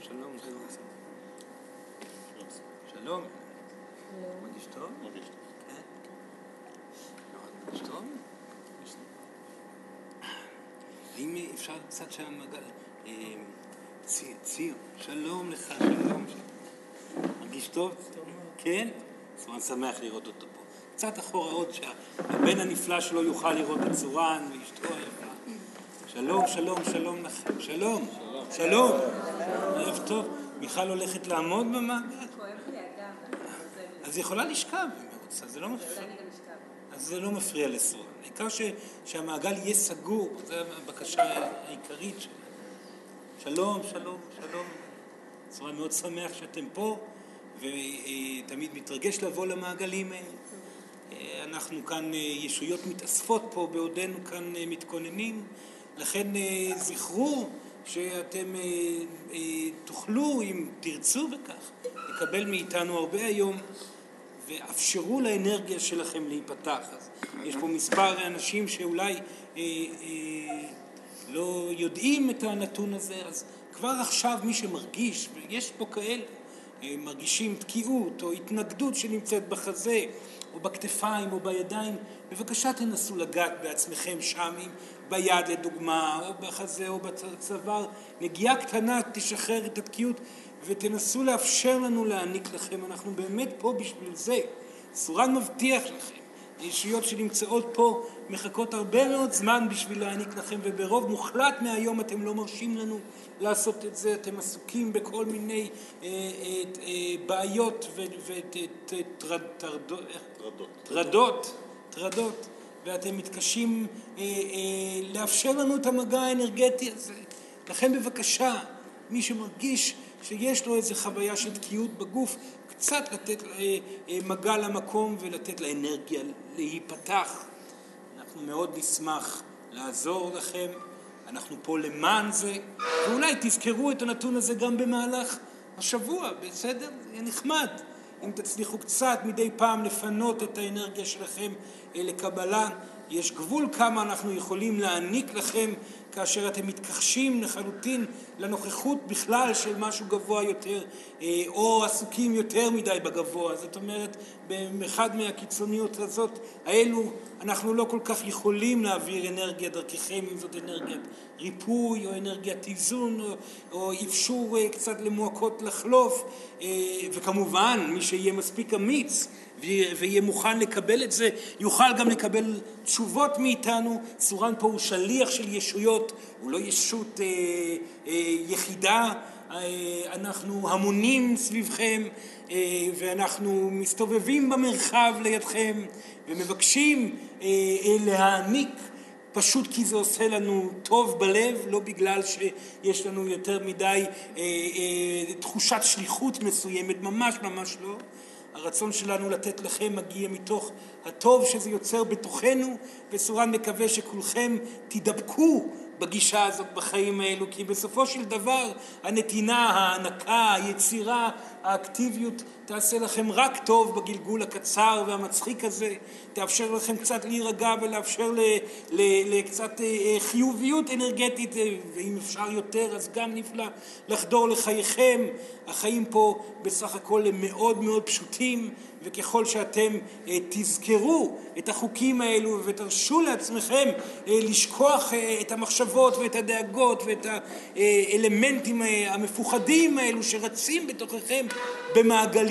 שלום, שלום. שלום. מרגיש טוב? מרגיש טוב. כן. מרגיש טוב? האם אפשר קצת שהמעגל... אה, ציר, שלום לך, שלום. מרגיש טוב? כן? אז אני שמח לראות אותו פה. קצת אחורה עוד שהבן הנפלא שלו יוכל לראות את צורן ואשתו היפה. שלום, שלום, שלום לכם. שלום. שלום. ערב טוב. מיכל הולכת לעמוד במעגל? אז היא יכולה לשכב אם היא רוצה, זה לא מפריע. אז זה לא מפריע לסורן. העיקר ש- שהמעגל יהיה סגור, זו הבקשה העיקרית שלי. שלום, שלום, שלום. סורן מאוד שמח שאתם פה, ותמיד מתרגש לבוא למעגלים האלה. אנחנו כאן אה, ישויות מתאספות פה בעודנו כאן אה, מתכוננים, לכן אה, זכרו שאתם אה, אה, תוכלו, אם תרצו בכך, לקבל מאיתנו הרבה היום ואפשרו לאנרגיה שלכם להיפתח. אז יש פה מספר אנשים שאולי אה, אה, לא יודעים את הנתון הזה, אז כבר עכשיו מי שמרגיש, ויש פה כאלה, אה, מרגישים תקיעות או התנגדות שנמצאת בחזה או בכתפיים או בידיים, בבקשה תנסו לגעת בעצמכם שם, אם ביד לדוגמה, או בחזה או בצוואר, נגיעה קטנה תשחרר את התקיעות ותנסו לאפשר לנו להעניק לכם, אנחנו באמת פה בשביל זה. סורן מבטיח לכם, הישויות שנמצאות פה מחכות הרבה מאוד זמן בשביל להעניק לכם, וברוב מוחלט מהיום אתם לא מרשים לנו לעשות את זה, אתם עסוקים בכל מיני אה, אה, אה, בעיות וטרדות, טרדות. טרדות, טרדות, ואתם מתקשים אה, אה, לאפשר לנו את המגע האנרגטי הזה. לכן בבקשה, מי שמרגיש שיש לו איזו חוויה של תקיעות בגוף, קצת לתת אה, אה, מגע למקום ולתת לאנרגיה להיפתח. אנחנו מאוד נשמח לעזור לכם, אנחנו פה למען זה, ואולי תזכרו את הנתון הזה גם במהלך השבוע, בסדר? זה יהיה נחמד. אם תצליחו קצת מדי פעם לפנות את האנרגיה שלכם אה, לקבלה, יש גבול כמה אנחנו יכולים להעניק לכם כאשר אתם מתכחשים לחלוטין לנוכחות בכלל של משהו גבוה יותר, אה, או עסוקים יותר מדי בגבוה. זאת אומרת, באחד מהקיצוניות הזאת, האלו, אנחנו לא כל כך יכולים להעביר אנרגיה דרככם, אם זאת אנרגיית ריפוי, או אנרגיית איזון, או, או אפשור אה, קצת למועקות לחלוף, אה, וכמובן, מי שיהיה מספיק אמיץ, ויהיה מוכן לקבל את זה, יוכל גם לקבל תשובות מאיתנו. סורן פה הוא שליח של ישויות, הוא לא ישות אה, אה, יחידה. אה, אנחנו המונים סביבכם אה, ואנחנו מסתובבים במרחב לידכם ומבקשים אה, אה, להעניק פשוט כי זה עושה לנו טוב בלב, לא בגלל שיש לנו יותר מדי אה, אה, תחושת שליחות מסוימת, ממש ממש לא. הרצון שלנו לתת לכם מגיע מתוך הטוב שזה יוצר בתוכנו, וסורן מקווה שכולכם תידבקו בגישה הזאת בחיים האלו, כי בסופו של דבר הנתינה, ההענקה, היצירה, האקטיביות תעשה לכם רק טוב בגלגול הקצר והמצחיק הזה, תאפשר לכם קצת להירגע ולאפשר לקצת אה, חיוביות אנרגטית, אה, ואם אפשר יותר אז גם נפלא, לחדור לחייכם. החיים פה בסך הכל הם מאוד מאוד פשוטים, וככל שאתם אה, תזכרו את החוקים האלו ותרשו לעצמכם לשכוח את המחשבות ואת הדאגות ואת האלמנטים המפוחדים האלו שרצים בתוככם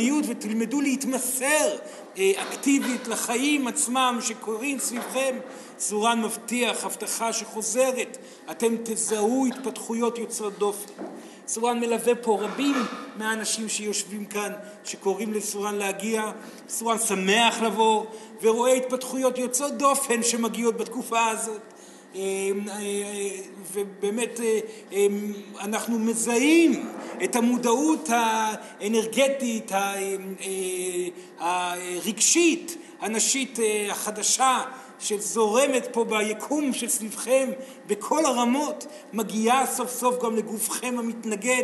במעגליות ותלמדו להתמסר אקטיבית לחיים עצמם שקורים סביבכם, סורן מבטיח הבטחה שחוזרת, אתם תזהו התפתחויות יוצרות דופן. סורן מלווה פה רבים מהאנשים שיושבים כאן, שקוראים לסורן להגיע. סורן שמח לבוא ורואה התפתחויות יוצאות דופן שמגיעות בתקופה הזאת. ובאמת אנחנו מזהים את המודעות האנרגטית, הרגשית, הנשית החדשה שזורמת פה ביקום שסביבכם בכל הרמות, מגיעה סוף סוף גם לגופכם המתנגד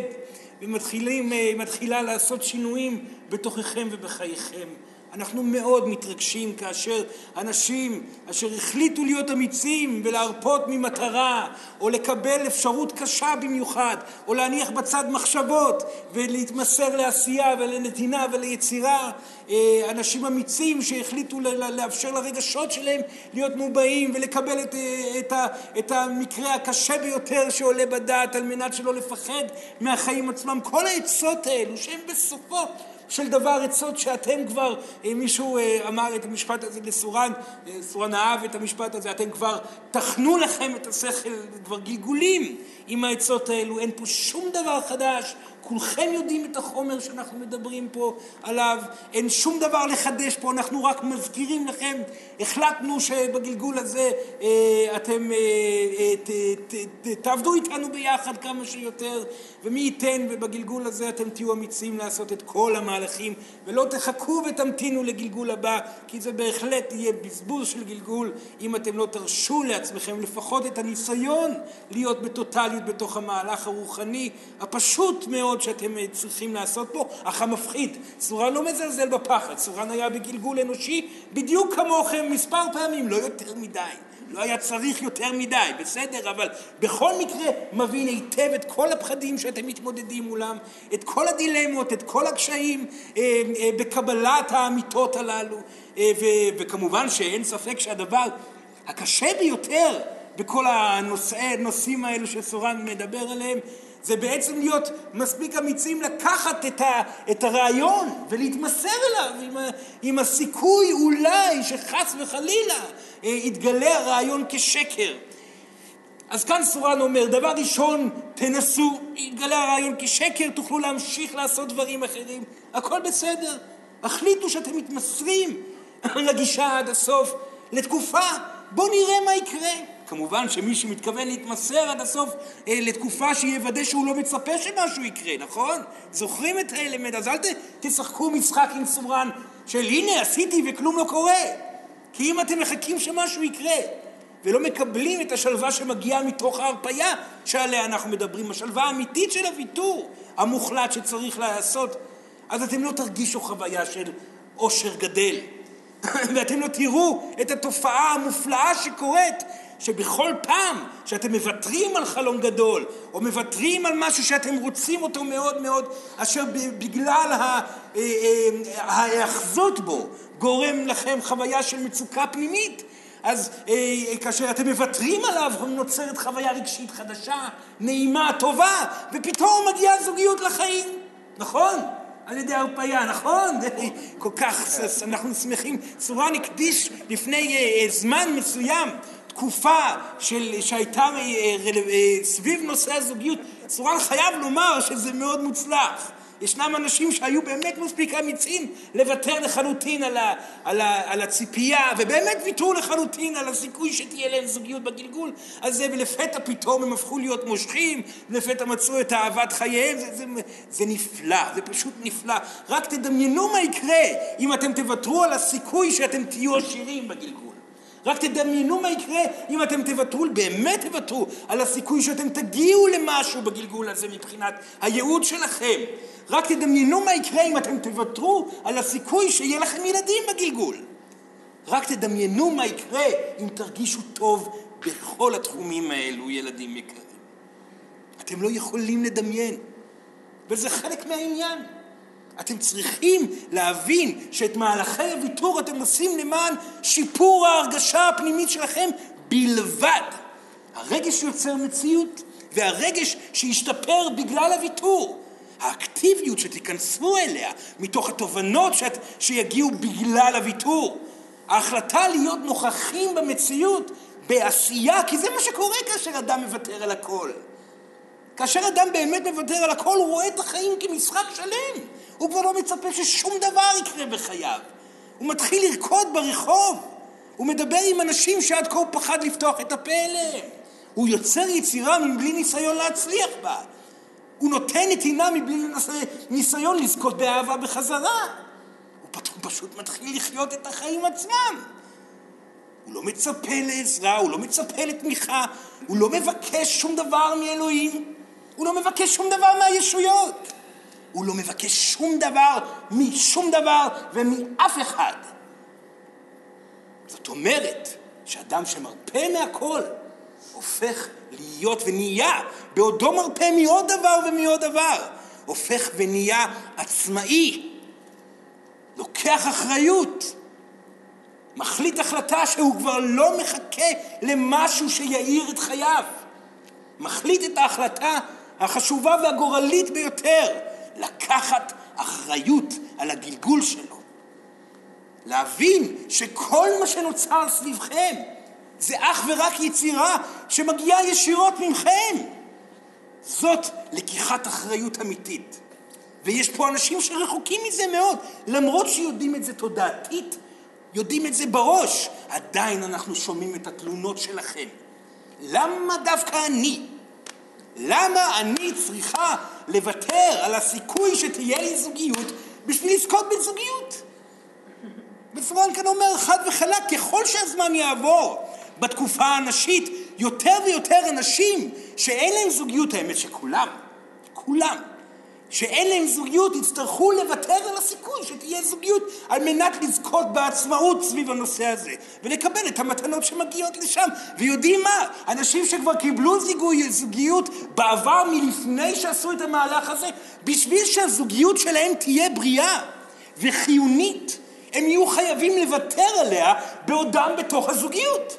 ומתחילה לעשות שינויים בתוככם ובחייכם. אנחנו מאוד מתרגשים כאשר אנשים אשר החליטו להיות אמיצים ולהרפות ממטרה או לקבל אפשרות קשה במיוחד או להניח בצד מחשבות ולהתמסר לעשייה ולנתינה וליצירה אה, אנשים אמיצים שהחליטו לאפשר לרגשות שלהם להיות מובעים ולקבל את, אה, את, את המקרה הקשה ביותר שעולה בדעת על מנת שלא לפחד מהחיים עצמם. כל העצות האלו שהן בסופו של דבר עצות שאתם כבר, אה, מישהו אה, אמר את המשפט הזה לסורן, אה, סורן אהב את המשפט הזה, אתם כבר טחנו לכם את השכל, כבר גלגולים עם העצות האלו, אין פה שום דבר חדש, כולכם יודעים את החומר שאנחנו מדברים פה עליו, אין שום דבר לחדש פה, אנחנו רק מזכירים לכם, החלטנו שבגלגול הזה אה, אתם אה, אה, תעבדו איתנו ביחד כמה שיותר, ומי ייתן ובגלגול הזה אתם תהיו אמיצים לעשות את כל המהלכים, ולא תחכו ותמתינו לגלגול הבא, כי זה בהחלט יהיה בזבוז של גלגול אם אתם לא תרשו לעצמכם לפחות את הניסיון להיות בטוטליות בתוך המהלך הרוחני הפשוט מאוד מאוד שאתם צריכים לעשות פה, אך המפחיד. סורן לא מזלזל בפחד, סורן היה בגלגול אנושי בדיוק כמוכם מספר פעמים, לא יותר מדי. לא היה צריך יותר מדי, בסדר, אבל בכל מקרה מבין היטב את כל הפחדים שאתם מתמודדים מולם, את כל הדילמות, את כל הקשיים אה, אה, בקבלת האמיתות הללו, אה, וכמובן שאין ספק שהדבר הקשה ביותר בכל הנושאים האלו שסורן מדבר עליהם זה בעצם להיות מספיק אמיצים לקחת את, ה, את הרעיון ולהתמסר אליו עם, ה, עם הסיכוי אולי שחס וחלילה אה, יתגלה הרעיון כשקר. אז כאן סורן אומר, דבר ראשון, תנסו, יתגלה הרעיון כשקר, תוכלו להמשיך לעשות דברים אחרים, הכל בסדר. החליטו שאתם מתמסרים לגישה עד הסוף, לתקופה, בואו נראה מה יקרה. כמובן שמי שמתכוון להתמסר עד הסוף אה, לתקופה שיוודא שהוא לא מצפה שמשהו יקרה, נכון? זוכרים את האלמנט, אז אל ת, תשחקו משחק עם סורן של הנה עשיתי וכלום לא קורה. כי אם אתם מחכים שמשהו יקרה ולא מקבלים את השלווה שמגיעה מתוך ההרפייה שעליה אנחנו מדברים, השלווה האמיתית של הוויתור המוחלט שצריך לעשות, אז אתם לא תרגישו חוויה של עושר גדל. ואתם לא תראו את התופעה המופלאה שקורית שבכל פעם שאתם מוותרים על חלום גדול, או מוותרים על משהו שאתם רוצים אותו מאוד מאוד, אשר בגלל אה, אה, ההאחזות בו גורם לכם חוויה של מצוקה פנימית, אז אה, כאשר אתם מוותרים עליו, נוצרת חוויה רגשית חדשה, נעימה, טובה, ופתאום מגיעה זוגיות לחיים, נכון? על ידי הרפאיה, נכון? כל כך, אנחנו שמחים. צורן הקדיש לפני זמן מסוים תקופה של, שהייתה אה, אה, סביב נושא הזוגיות, צורן חייב לומר שזה מאוד מוצלח. ישנם אנשים שהיו באמת מספיק אמיצים לוותר לחלוטין על, ה, על, ה, על הציפייה, ובאמת ויתרו לחלוטין על הסיכוי שתהיה להם זוגיות בגלגול הזה, ולפתע פתאום הם הפכו להיות מושכים, ולפתע מצאו את אהבת חייהם, זה, זה, זה נפלא, זה פשוט נפלא. רק תדמיינו מה יקרה אם אתם תוותרו על הסיכוי שאתם תהיו עשירים בגלגול. רק תדמיינו מה יקרה אם אתם תוותרו, באמת תוותרו, על הסיכוי שאתם תגיעו למשהו בגלגול הזה מבחינת הייעוד שלכם. רק תדמיינו מה יקרה אם אתם תוותרו על הסיכוי שיהיה לכם ילדים בגלגול. רק תדמיינו מה יקרה אם תרגישו טוב בכל התחומים האלו, ילדים יקרים. אתם לא יכולים לדמיין, וזה חלק מהעניין. אתם צריכים להבין שאת מהלכי הוויתור אתם עושים למען שיפור ההרגשה הפנימית שלכם בלבד. הרגש יוצר מציאות, והרגש שישתפר בגלל הוויתור. האקטיביות שתיכנסו אליה מתוך התובנות שאת, שיגיעו בגלל הוויתור. ההחלטה להיות נוכחים במציאות, בעשייה, כי זה מה שקורה כאשר אדם מוותר על הכל. כאשר אדם באמת מוותר על הכל, הוא רואה את החיים כמשחק שלם. הוא כבר לא מצפה ששום דבר יקרה בחייו. הוא מתחיל לרקוד ברחוב. הוא מדבר עם אנשים שעד כה הוא פחד לפתוח את הפה אליהם. הוא יוצר יצירה מבלי ניסיון להצליח בה. הוא נותן נתינה מבלי ניסיון לזכות באהבה בחזרה. הוא פשוט מתחיל לחיות את החיים עצמם. הוא לא מצפה לעזרה, הוא לא מצפה לתמיכה, הוא לא מבקש שום דבר מאלוהים, הוא לא מבקש שום דבר מהישויות. הוא לא מבקש שום דבר משום דבר ומאף אחד. זאת אומרת שאדם שמרפה מהכל הופך להיות ונהיה בעודו מרפה מעוד דבר ומעוד דבר, הופך ונהיה עצמאי, לוקח אחריות, מחליט החלטה שהוא כבר לא מחכה למשהו שיאיר את חייו, מחליט את ההחלטה החשובה והגורלית ביותר, לקחת אחריות על הגלגול שלו. להבין שכל מה שנוצר סביבכם זה אך ורק יצירה שמגיעה ישירות ממכם. זאת לקיחת אחריות אמיתית. ויש פה אנשים שרחוקים מזה מאוד, למרות שיודעים את זה תודעתית, יודעים את זה בראש, עדיין אנחנו שומעים את התלונות שלכם. למה דווקא אני? למה אני צריכה לוותר על הסיכוי שתהיה לי זוגיות בשביל לזכות בזוגיות? ופרנקן כאן אומר חד וחלק, ככל שהזמן יעבור בתקופה הנשית, יותר ויותר אנשים שאין להם זוגיות, האמת שכולם, כולם, שאין להם זוגיות יצטרכו לוותר על הסיכוי שתהיה זוגיות על מנת לזכות בעצמאות סביב הנושא הזה ולקבל את המתנות שמגיעות לשם ויודעים מה? אנשים שכבר קיבלו זיגוי, זוגיות בעבר מלפני שעשו את המהלך הזה בשביל שהזוגיות שלהם תהיה בריאה וחיונית הם יהיו חייבים לוותר עליה בעודם בתוך הזוגיות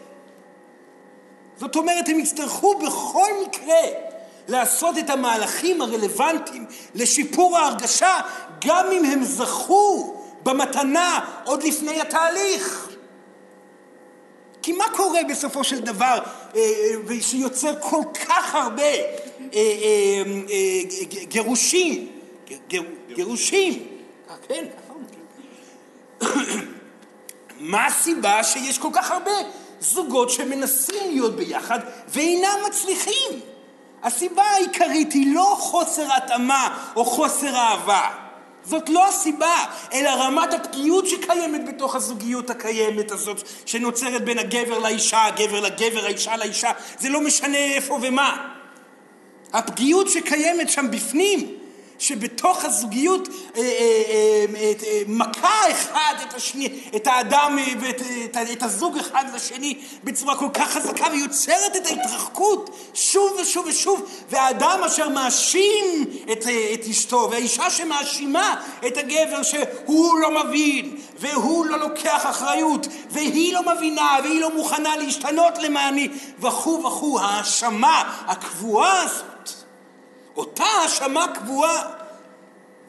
זאת אומרת הם יצטרכו בכל מקרה לעשות את המהלכים הרלוונטיים לשיפור ההרגשה, גם אם הם זכו במתנה עוד לפני התהליך. כי מה קורה בסופו של דבר אה, אה, שיוצר כל כך הרבה אה, גירושים, גירושים, כן, מה הסיבה שיש כל כך הרבה זוגות שמנסים להיות ביחד ואינם מצליחים? הסיבה העיקרית היא לא חוסר התאמה או חוסר אהבה. זאת לא הסיבה, אלא רמת הפגיעות שקיימת בתוך הזוגיות הקיימת הזאת, שנוצרת בין הגבר לאישה, הגבר לגבר, האישה לאישה, זה לא משנה איפה ומה. הפגיעות שקיימת שם בפנים, שבתוך הזוגיות אה, אה, אה, מכה אחד את השני, את האדם ואת הזוג אחד לשני בצורה כל כך חזקה ויוצרת את ההתרחקות שוב ושוב ושוב והאדם אשר מאשים את, את אשתו והאישה שמאשימה את הגבר שהוא לא מבין והוא לא לוקח אחריות והיא לא מבינה והיא לא מוכנה להשתנות למעני וכו' וכו' ההאשמה הקבועה הזאת אותה האשמה קבועה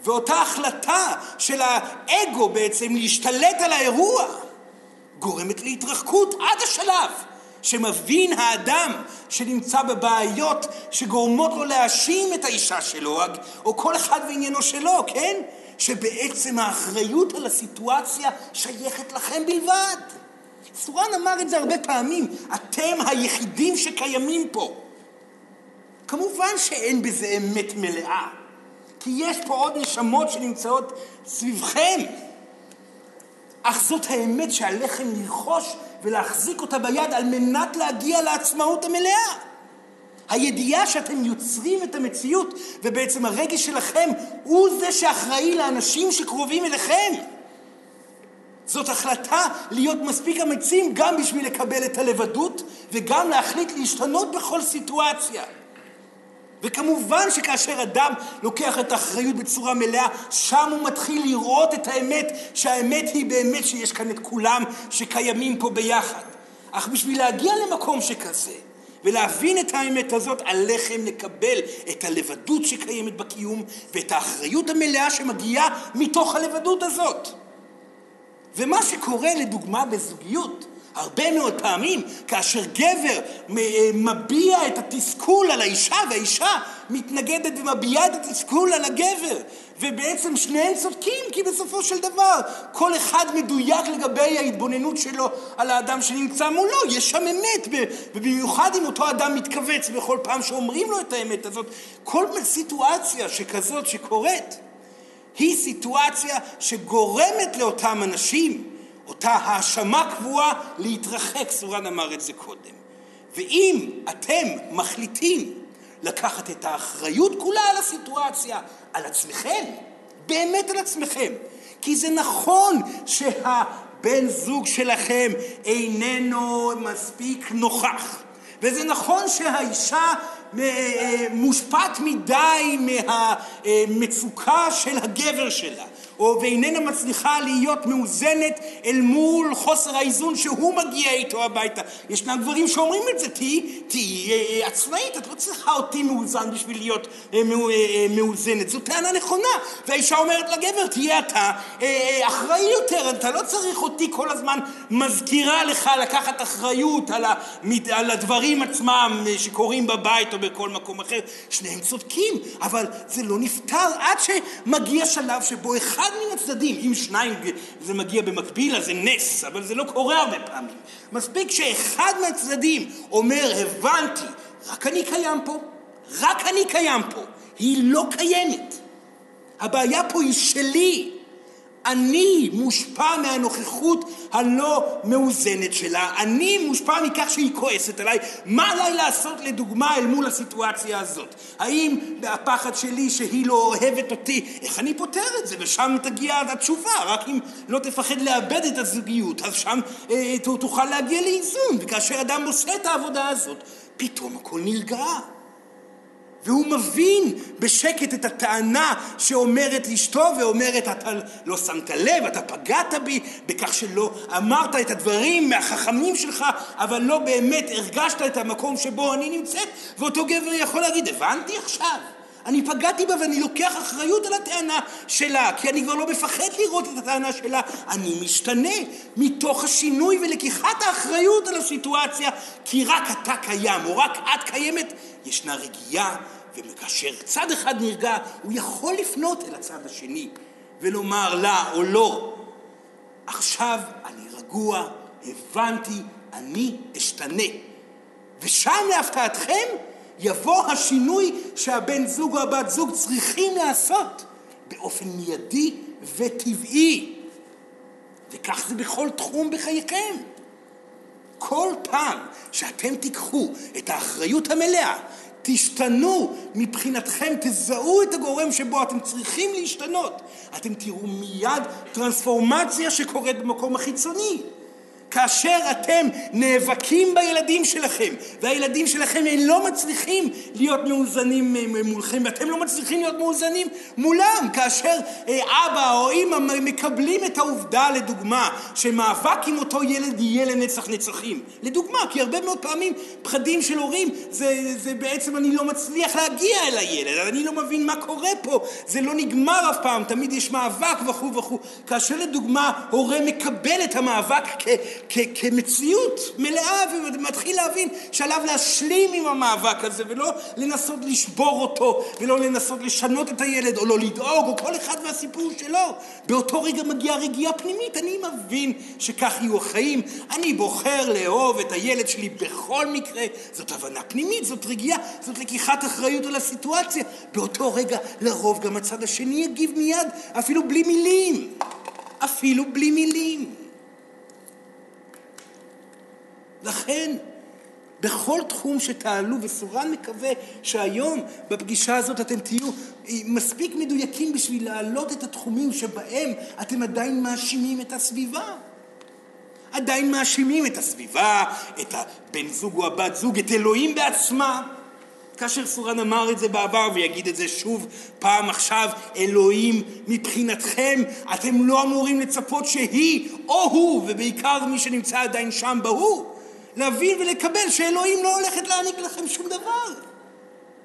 ואותה החלטה של האגו בעצם להשתלט על האירוע גורמת להתרחקות עד השלב שמבין האדם שנמצא בבעיות שגורמות לו להאשים את האישה שלו או כל אחד בעניינו שלו, כן? שבעצם האחריות על הסיטואציה שייכת לכם בלבד. סורן אמר את זה הרבה פעמים, אתם היחידים שקיימים פה. כמובן שאין בזה אמת מלאה, כי יש פה עוד נשמות שנמצאות סביבכם. אך זאת האמת שעליכם ללחוש ולהחזיק אותה ביד על מנת להגיע לעצמאות המלאה. הידיעה שאתם יוצרים את המציאות ובעצם הרגש שלכם הוא זה שאחראי לאנשים שקרובים אליכם. זאת החלטה להיות מספיק אמיצים גם בשביל לקבל את הלבדות וגם להחליט להשתנות בכל סיטואציה. וכמובן שכאשר אדם לוקח את האחריות בצורה מלאה, שם הוא מתחיל לראות את האמת, שהאמת היא באמת שיש כאן את כולם שקיימים פה ביחד. אך בשביל להגיע למקום שכזה, ולהבין את האמת הזאת, עליכם לקבל את הלבדות שקיימת בקיום ואת האחריות המלאה שמגיעה מתוך הלבדות הזאת. ומה שקורה לדוגמה בזוגיות, הרבה מאוד פעמים כאשר גבר אה, מביע את התסכול על האישה והאישה מתנגדת ומביעה את התסכול על הגבר ובעצם שניהם צודקים כי בסופו של דבר כל אחד מדויק לגבי ההתבוננות שלו על האדם שנמצא מולו. יש שם אמת ובמיוחד אם אותו אדם מתכווץ בכל פעם שאומרים לו את האמת הזאת. כל סיטואציה שכזאת שקורית היא סיטואציה שגורמת לאותם אנשים אותה האשמה קבועה להתרחק, סורן אמר את זה קודם. ואם אתם מחליטים לקחת את האחריות כולה על הסיטואציה, על עצמכם, באמת על עצמכם. כי זה נכון שהבן זוג שלכם איננו מספיק נוכח. וזה נכון שהאישה אה, מושפעת מדי מהמצוקה של הגבר שלה. ואיננה מצליחה להיות מאוזנת אל מול חוסר האיזון שהוא מגיע איתו הביתה. ישנם גברים שאומרים את זה, תהיי תה, אה, עצמאית, את לא צריכה אותי מאוזן בשביל להיות אה, אה, מאוזנת. זו טענה נכונה. והאישה אומרת לגבר, תהיה אתה אחראי יותר, אתה לא צריך אותי כל הזמן מזכירה לך לקחת אחריות על, המד... על הדברים עצמם שקורים בבית או בכל מקום אחר. שניהם צודקים, אבל זה לא נפתר עד שמגיע שלב שבו אחד אחד מן הצדדים, אם שניים זה מגיע במקביל אז זה נס, אבל זה לא קורה הרבה פעמים. מספיק שאחד מהצדדים אומר, הבנתי, רק אני קיים פה, רק אני קיים פה, היא לא קיימת. הבעיה פה היא שלי. אני מושפע מהנוכחות הלא מאוזנת שלה, אני מושפע מכך שהיא כועסת עליי, מה עליי לעשות לדוגמה אל מול הסיטואציה הזאת? האם הפחד שלי שהיא לא אוהבת אותי, איך אני פותר את זה? ושם תגיע התשובה, רק אם לא תפחד לאבד את הזוגיות, אז שם אה, תוכל להגיע לאיזון, וכאשר אדם עושה את העבודה הזאת, פתאום הכל נרגע. והוא מבין בשקט את הטענה שאומרת לאשתו ואומרת אתה לא שמת לב, אתה פגעת בי בכך שלא אמרת את הדברים מהחכמים שלך אבל לא באמת הרגשת את המקום שבו אני נמצאת ואותו גבר יכול להגיד הבנתי עכשיו אני פגעתי בה ואני לוקח אחריות על הטענה שלה, כי אני כבר לא מפחד לראות את הטענה שלה. אני משתנה מתוך השינוי ולקיחת האחריות על הסיטואציה, כי רק אתה קיים, או רק את קיימת, ישנה רגיעה, וכאשר צד אחד נרגע, הוא יכול לפנות אל הצד השני ולומר לה או לא, עכשיו אני רגוע, הבנתי, אני אשתנה. ושם להפתעתכם יבוא השינוי שהבן זוג או הבת זוג צריכים לעשות באופן מיידי וטבעי. וכך זה בכל תחום בחייכם. כל פעם שאתם תיקחו את האחריות המלאה, תשתנו מבחינתכם, תזהו את הגורם שבו אתם צריכים להשתנות, אתם תראו מיד טרנספורמציה שקורית במקום החיצוני. כאשר אתם נאבקים בילדים שלכם, והילדים שלכם לא מצליחים להיות מאוזנים מולכם, ואתם לא מצליחים להיות מאוזנים מולם, כאשר אה, אבא או אימא מקבלים את העובדה, לדוגמה, שמאבק עם אותו ילד יהיה לנצח נצחים. לדוגמה, כי הרבה מאוד פעמים פחדים של הורים זה, זה בעצם אני לא מצליח להגיע אל הילד, אני לא מבין מה קורה פה, זה לא נגמר אף פעם, תמיד יש מאבק וכו' וכו'. כאשר לדוגמה הורה מקבל את המאבק כ... כמציאות מלאה ומתחיל להבין שעליו להשלים עם המאבק הזה ולא לנסות לשבור אותו ולא לנסות לשנות את הילד או לא לדאוג או כל אחד והסיפור שלו. באותו רגע מגיעה רגיעה פנימית, אני מבין שכך יהיו החיים, אני בוחר לאהוב את הילד שלי בכל מקרה, זאת הבנה פנימית, זאת רגיעה, זאת לקיחת אחריות על הסיטואציה. באותו רגע לרוב גם הצד השני יגיב מיד, אפילו בלי מילים. אפילו בלי מילים. לכן, בכל תחום שתעלו, וסורן מקווה שהיום בפגישה הזאת אתם תהיו מספיק מדויקים בשביל להעלות את התחומים שבהם אתם עדיין מאשימים את הסביבה. עדיין מאשימים את הסביבה, את הבן זוג או הבת זוג, את אלוהים בעצמה. כאשר סורן אמר את זה בעבר ויגיד את זה שוב פעם עכשיו, אלוהים מבחינתכם, אתם לא אמורים לצפות שהיא או הוא, ובעיקר מי שנמצא עדיין שם בהוא, להבין ולקבל שאלוהים לא הולכת להעניק לכם שום דבר.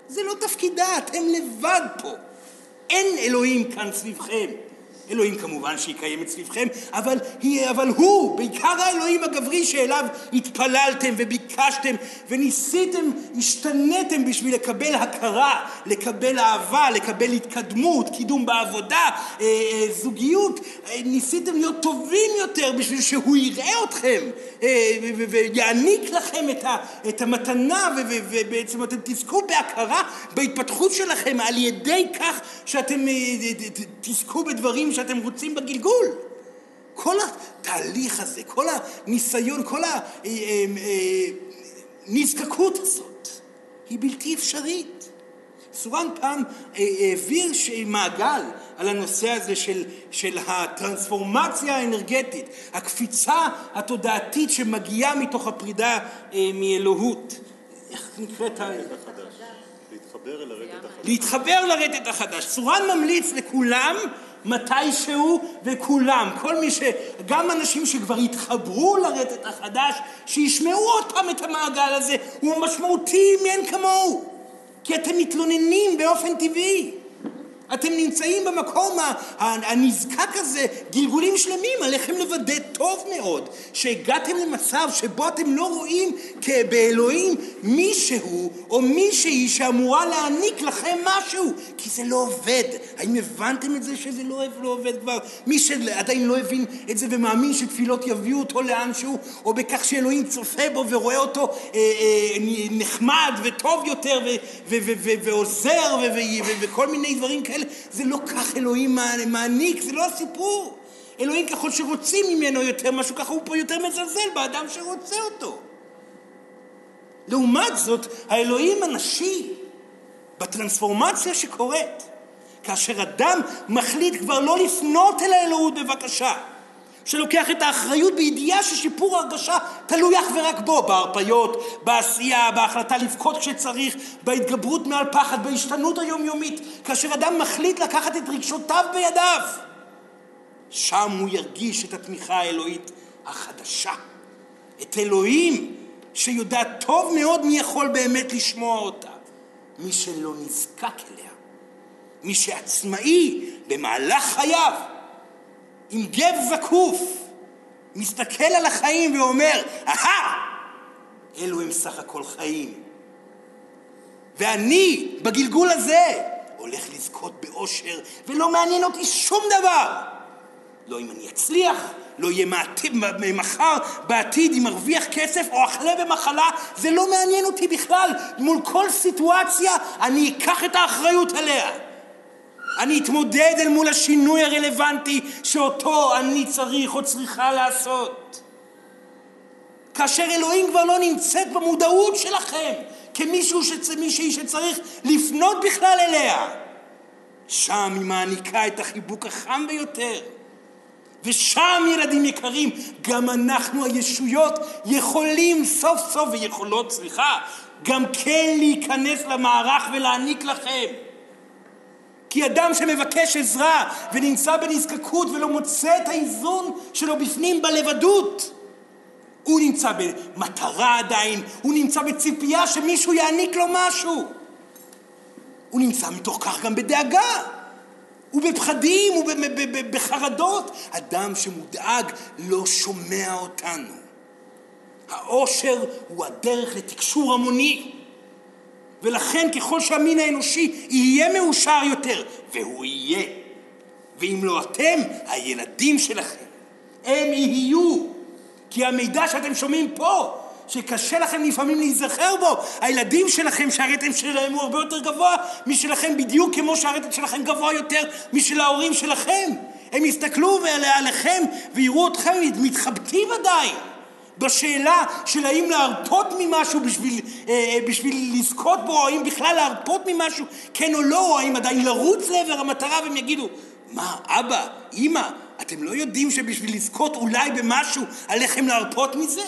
זה לא תפקידה, אתם לבד פה. אין אלוהים כאן סביבכם. אלוהים כמובן שהיא קיימת סביבכם, אבל, היא, אבל הוא, בעיקר האלוהים הגברי שאליו התפללתם וביקשתם וניסיתם, השתנתם בשביל לקבל הכרה, לקבל אהבה, לקבל התקדמות, קידום בעבודה, אה, אה, זוגיות, אה, ניסיתם להיות טובים יותר בשביל שהוא יראה אתכם אה, ויעניק לכם את, ה, את המתנה ובעצם אתם תזכו בהכרה בהתפתחות שלכם על ידי כך שאתם אה, תזכו בדברים שאתם רוצים בגלגול. כל התהליך הזה, כל הניסיון, כל הנזקקות הזאת, היא בלתי אפשרית. סורן פעם אה, העביר מעגל על הנושא הזה של, של הטרנספורמציה האנרגטית, הקפיצה התודעתית שמגיעה מתוך הפרידה אה, מאלוהות. איך נקראת ה... להתחבר הרטט החדש. להתחבר לרטט החדש. סורן ממליץ לכולם מתישהו וכולם, כל מי ש... גם אנשים שכבר התחברו לרטט החדש, שישמעו עוד פעם את המעגל הזה, הוא משמעותי מאין כמוהו. כי אתם מתלוננים באופן טבעי. אתם נמצאים במקום הנזקק הזה, גלגולים שלמים, עליכם לוודא טוב מאוד שהגעתם למצב שבו אתם לא רואים באלוהים מישהו או מישהי שאמורה להעניק לכם משהו, כי זה לא עובד. האם הבנתם את זה שזה לא, לא עובד כבר? מי שעדיין לא הבין את זה ומאמין שתפילות יביאו אותו לאנשהו, או בכך שאלוהים צופה בו ורואה אותו אה, אה, נחמד וטוב יותר ועוזר וכל מיני דברים כאלה. כאלה, זה לא כך אלוהים מעניק, זה לא הסיפור. אלוהים ככל שרוצים ממנו יותר משהו, ככה הוא פה יותר מזלזל באדם שרוצה אותו. לעומת זאת, האלוהים הנשי, בטרנספורמציה שקורית, כאשר אדם מחליט כבר לא לפנות אל האלוהות בבקשה, שלוקח את האחריות בידיעה ששיפור ההרגשה תלוי אך ורק בו, בהרפיות, בעשייה, בהחלטה לבכות כשצריך, בהתגברות מעל פחד, בהשתנות היומיומית, כאשר אדם מחליט לקחת את רגשותיו בידיו, שם הוא ירגיש את התמיכה האלוהית החדשה, את אלוהים שיודע טוב מאוד מי יכול באמת לשמוע אותה, מי שלא נזקק אליה, מי שעצמאי במהלך חייו עם גב זקוף, מסתכל על החיים ואומר, אהה, אלו הם סך הכל חיים. ואני, בגלגול הזה, הולך לזכות באושר, ולא מעניין אותי שום דבר. לא אם אני אצליח, לא יהיה מחר, בעתיד, אם ארוויח כסף או אחלה במחלה, זה לא מעניין אותי בכלל. מול כל סיטואציה, אני אקח את האחריות עליה. אני אתמודד אל מול השינוי הרלוונטי שאותו אני צריך או צריכה לעשות. כאשר אלוהים כבר לא נמצאת במודעות שלכם כמישהו שצ... מישהי שצריך לפנות בכלל אליה, שם היא מעניקה את החיבוק החם ביותר. ושם, ילדים יקרים, גם אנחנו הישויות יכולים סוף סוף, ויכולות, סליחה, גם כן להיכנס למערך ולהעניק לכם. כי אדם שמבקש עזרה ונמצא בנזקקות ולא מוצא את האיזון שלו בפנים בלבדות, הוא נמצא במטרה עדיין, הוא נמצא בציפייה שמישהו יעניק לו משהו. הוא נמצא מתוך כך גם בדאגה, ובפחדים ובחרדות. אדם שמודאג לא שומע אותנו. העושר הוא הדרך לתקשור המוני. ולכן ככל שהמין האנושי יהיה מאושר יותר, והוא יהיה, ואם לא אתם, הילדים שלכם, הם יהיו. כי המידע שאתם שומעים פה, שקשה לכם לפעמים להיזכר בו, הילדים שלכם שהרטם שלהם הוא הרבה יותר גבוה משלכם, בדיוק כמו שהרטם שלכם גבוה יותר משל ההורים שלכם. הם יסתכלו עליכם ויראו אתכם מתחבטים עדיין. בשאלה של האם להרפות ממשהו בשביל, אה, אה, בשביל לזכות בו, או האם בכלל להרפות ממשהו, כן או לא, או האם עדיין לרוץ לעבר המטרה, והם יגידו, מה, אבא, אמא, אתם לא יודעים שבשביל לזכות אולי במשהו עליכם להרפות מזה?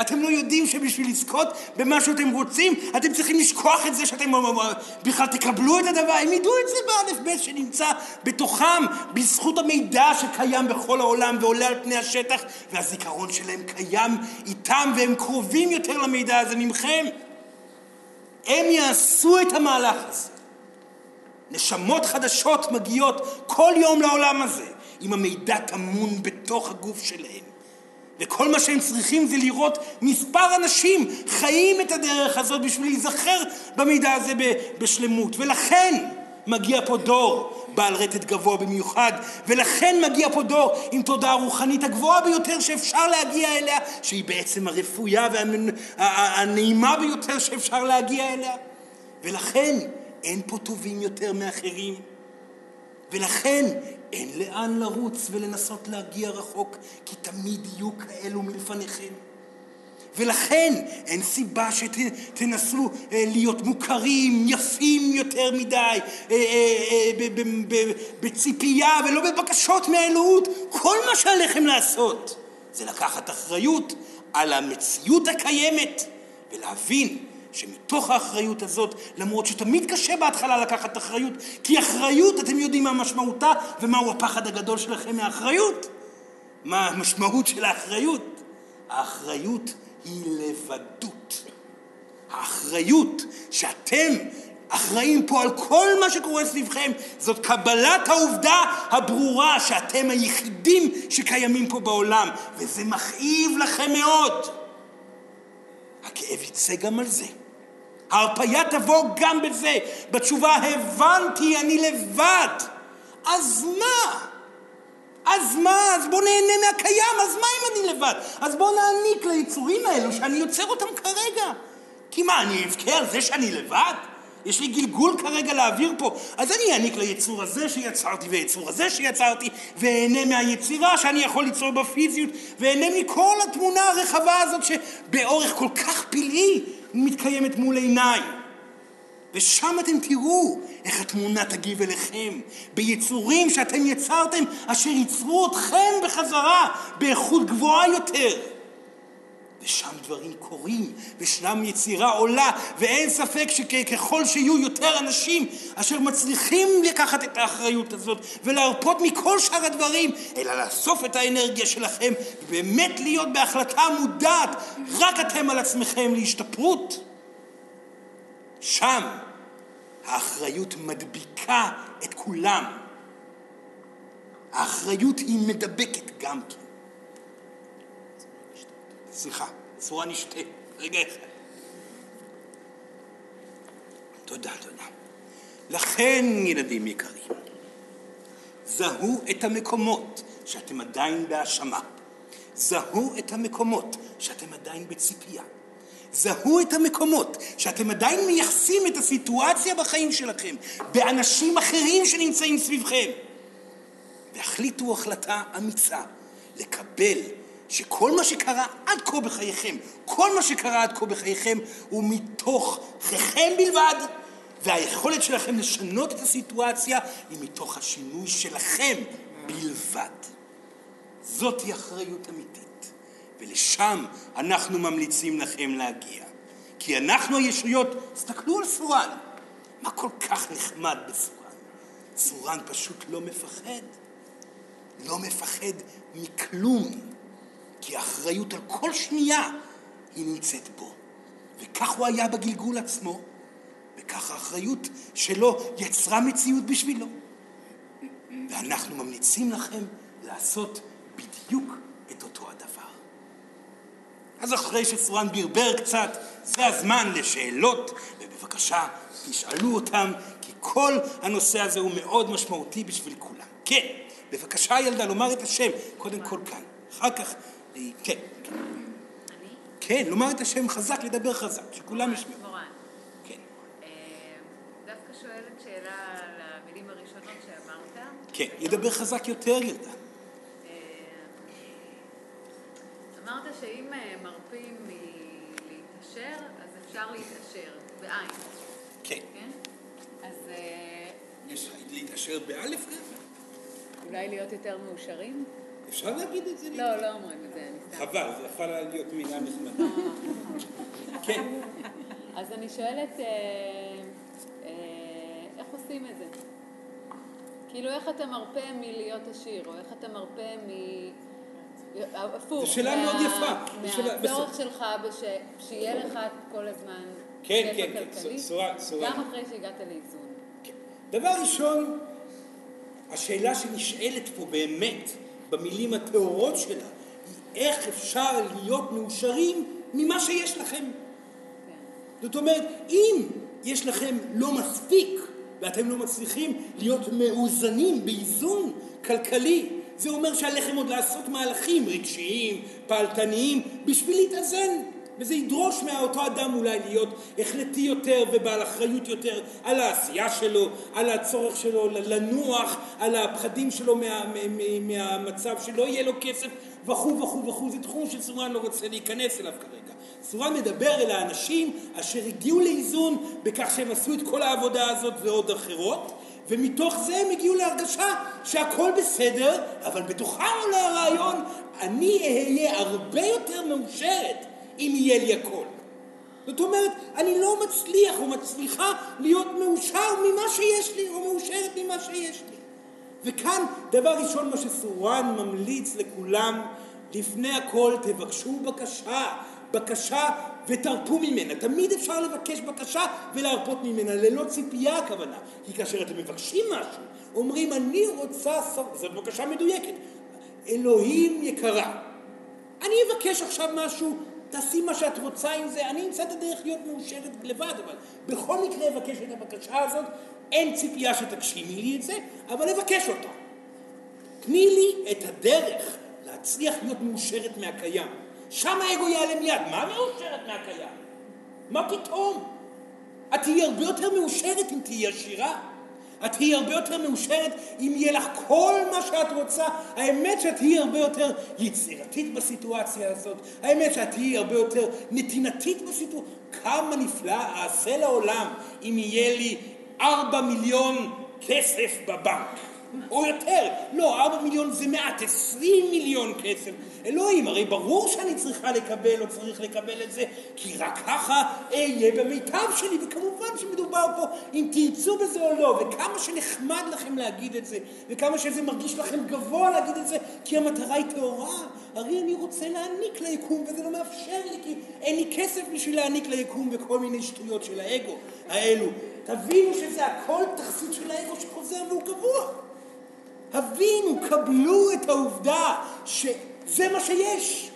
אתם לא יודעים שבשביל לזכות במה שאתם רוצים, אתם צריכים לשכוח את זה שאתם בכלל תקבלו את הדבר. הם ידעו את זה באלף בית שנמצא בתוכם, בזכות המידע שקיים בכל העולם ועולה על פני השטח, והזיכרון שלהם קיים איתם, והם קרובים יותר למידע הזה ממכם. הם יעשו את המהלך הזה. נשמות חדשות מגיעות כל יום לעולם הזה, עם המידע טמון בתוך הגוף שלהם. וכל מה שהם צריכים זה לראות מספר אנשים חיים את הדרך הזאת בשביל להיזכר במידע הזה בשלמות. ולכן מגיע פה דור בעל רטט גבוה במיוחד, ולכן מגיע פה דור עם תודעה רוחנית הגבוהה ביותר שאפשר להגיע אליה, שהיא בעצם הרפויה והנעימה ביותר שאפשר להגיע אליה. ולכן אין פה טובים יותר מאחרים. ולכן אין לאן לרוץ ולנסות להגיע רחוק, כי תמיד יהיו כאלו מלפניכם. ולכן אין סיבה שתנסו אה, להיות מוכרים, יפים יותר מדי, אה, אה, בציפייה ולא בבקשות מהאלוהות. כל מה שעליכם לעשות זה לקחת אחריות על המציאות הקיימת ולהבין שמתוך האחריות הזאת, למרות שתמיד קשה בהתחלה לקחת אחריות, כי אחריות, אתם יודעים מה משמעותה ומהו הפחד הגדול שלכם מהאחריות. מה המשמעות של האחריות? האחריות היא לבדות. האחריות שאתם אחראים פה על כל מה שקורה סביבכם, זאת קבלת העובדה הברורה שאתם היחידים שקיימים פה בעולם, וזה מכאיב לכם מאוד. הכאב יצא גם על זה. ההרפאיה תבוא גם בזה. בתשובה הבנתי, אני לבד. אז מה? אז מה? אז בוא נהנה מהקיים, אז מה אם אני לבד? אז בוא נעניק ליצורים האלו שאני יוצר אותם כרגע. כי מה, אני אבכה על זה שאני לבד? יש לי גלגול כרגע להעביר פה, אז אני אעניק ליצור הזה שיצרתי ויצור הזה שיצרתי, ואהנה מהיצירה שאני יכול ליצור בפיזיות, ואהנה מכל התמונה הרחבה הזאת שבאורך כל כך פלאי מתקיימת מול עיניי. ושם אתם תראו איך התמונה תגיב אליכם, ביצורים שאתם יצרתם, אשר ייצרו אתכם בחזרה, באיכות גבוהה יותר. ושם דברים קורים, ושם יצירה עולה, ואין ספק שככל שיהיו יותר אנשים אשר מצליחים לקחת את האחריות הזאת ולהרפות מכל שאר הדברים, אלא לאסוף את האנרגיה שלכם, ובאמת להיות בהחלטה מודעת, רק אתם על עצמכם להשתפרות. שם האחריות מדביקה את כולם. האחריות היא מדבקת גם כן. סליחה, צורה נשתה. רגע אחד. תודה, תודה. לכן, ילדים יקרים, זהו את המקומות שאתם עדיין בהאשמה. זהו את המקומות שאתם עדיין בציפייה. זהו את המקומות שאתם עדיין מייחסים את הסיטואציה בחיים שלכם באנשים אחרים שנמצאים סביבכם. והחליטו החלטה אמיצה לקבל שכל מה שקרה עד כה בחייכם, כל מה שקרה עד כה בחייכם הוא מתוככם בלבד, והיכולת שלכם לשנות את הסיטואציה היא מתוך השינוי שלכם בלבד. זאתי אחריות אמיתית, ולשם אנחנו ממליצים לכם להגיע. כי אנחנו הישויות, תסתכלו על סורן, מה כל כך נחמד בסורן? סורן פשוט לא מפחד, לא מפחד מכלום. כי האחריות על כל שנייה היא נמצאת בו. וכך הוא היה בגלגול עצמו, וכך האחריות שלו יצרה מציאות בשבילו. ואנחנו ממליצים לכם לעשות בדיוק את אותו הדבר. אז אחרי שסורן ברבר קצת, זה הזמן לשאלות, ובבקשה תשאלו אותם, כי כל הנושא הזה הוא מאוד משמעותי בשביל כולם. כן, בבקשה ילדה לומר את השם, קודם כל כאן, אחר כך כן. אני? כן, לומר את השם חזק, לדבר חזק, שכולם ישמעו. כן. אה, דווקא שואלת שאלה על המילים הראשונות שאמרת. כן, ידבר חזק יותר, ילדה. אה, אמרת שאם אה, מרפים מלהתעשר, אז אפשר להתעשר, בעין. כן. כן? אז... יש להתעשר באלף גם? אולי להיות יותר מאושרים? אפשר להגיד את זה? לא, לא אומרים את זה, אני סתם. חבל, זה יכול להיות מילה נחמדה. כן. אז אני שואלת, אה, אה, איך עושים את זה? כאילו, איך אתה מרפא מלהיות עשיר, או איך אתה מרפא מ... הפוך. זו שאלה מאוד יפה. מהצורך שלך שיהיה לך כל הזמן כן, כן, כן, סורה, סורה. גם אחרי שהגעת לאיזון. כן. דבר ראשון, השאלה שנשאלת פה באמת, במילים הטהורות שלה, היא איך אפשר להיות מאושרים ממה שיש לכם. זאת אומרת, אם יש לכם לא מספיק ואתם לא מצליחים להיות מאוזנים באיזון כלכלי, זה אומר שעליכם עוד לעשות מהלכים רגשיים, פעלתניים, בשביל להתאזן. וזה ידרוש מאותו אדם אולי להיות החלטי יותר ובעל אחריות יותר על העשייה שלו, על הצורך שלו לנוח, על הפחדים שלו מה, מה, מהמצב שלא יהיה לו כסף וכו' וכו' וכו', זה תחום שסורן לא רוצה להיכנס אליו כרגע. סורן מדבר אל האנשים אשר הגיעו לאיזון בכך שהם עשו את כל העבודה הזאת ועוד אחרות, ומתוך זה הם הגיעו להרגשה שהכל בסדר, אבל בתוכם עולה הרעיון, אני אהיה הרבה יותר מאושרת אם יהיה לי הכל. זאת אומרת, אני לא מצליח או מצליחה להיות מאושר ממה שיש לי, או מאושרת ממה שיש לי. וכאן, דבר ראשון, מה שסורן ממליץ לכולם, לפני הכל תבקשו בקשה, בקשה ותרפו ממנה. תמיד אפשר לבקש בקשה ולהרפות ממנה, ללא ציפייה הכוונה. כי כאשר אתם מבקשים משהו, אומרים, אני רוצה, זאת בקשה מדויקת, אלוהים יקרה, אני אבקש עכשיו משהו, תעשי מה שאת רוצה עם זה, אני אמצא את הדרך להיות מאושרת לבד, אבל בכל מקרה אבקש את הבקשה הזאת, אין ציפייה שתגשימי לי את זה, אבל אבקש אותה. תני לי את הדרך להצליח להיות מאושרת מהקיים. שם האגו יעלה מיד. מה מאושרת מהקיים? מה פתאום? את תהיי הרבה יותר מאושרת אם תהיי עשירה. את תהיי הרבה יותר מאושרת אם יהיה לך כל מה שאת רוצה. האמת שאת תהיי הרבה יותר יצירתית בסיטואציה הזאת. האמת שאת תהיי הרבה יותר נתינתית בסיטואציה. כמה נפלא אעשה לעולם אם יהיה לי ארבע מיליון כסף בבנק. או יותר. לא, ארבע מיליון זה מעט, עשרים מיליון כסף. אלוהים, הרי ברור שאני צריכה לקבל או צריך לקבל את זה, כי רק ככה אהיה במיטב שלי, וכמובן שמדובר פה אם תרצו בזה או לא, וכמה שנחמד לכם להגיד את זה, וכמה שזה מרגיש לכם גבוה להגיד את זה, כי המטרה היא טהורה. הרי אני רוצה להעניק ליקום, וזה לא מאפשר לי, כי אין לי כסף בשביל להעניק ליקום וכל מיני שטויות של האגו האלו. תבינו שזה הכל תכסית של האגו שחוזר והוא קבוע. הבינו, קבלו את העובדה שזה מה שיש.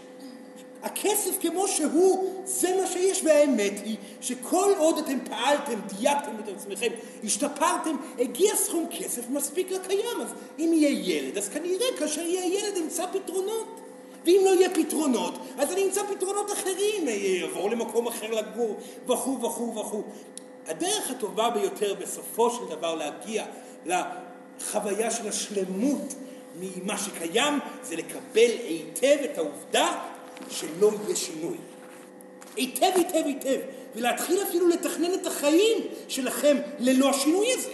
הכסף כמו שהוא, זה מה שיש, והאמת היא שכל עוד אתם פעלתם, דייקתם את עצמכם, השתפרתם, הגיע סכום כסף מספיק לקיים. אז אם יהיה ילד, אז כנראה כאשר יהיה ילד אמצא פתרונות. ואם לא יהיה פתרונות, אז אני אמצא פתרונות אחרים, אעבור למקום אחר לגור, וכו' וכו' וכו'. הדרך הטובה ביותר בסופו של דבר להגיע חוויה של השלמות ממה שקיים, זה לקבל היטב את העובדה שלא יהיה שינוי. היטב, היטב, היטב, ולהתחיל אפילו לתכנן את החיים שלכם ללא השינוי הזה.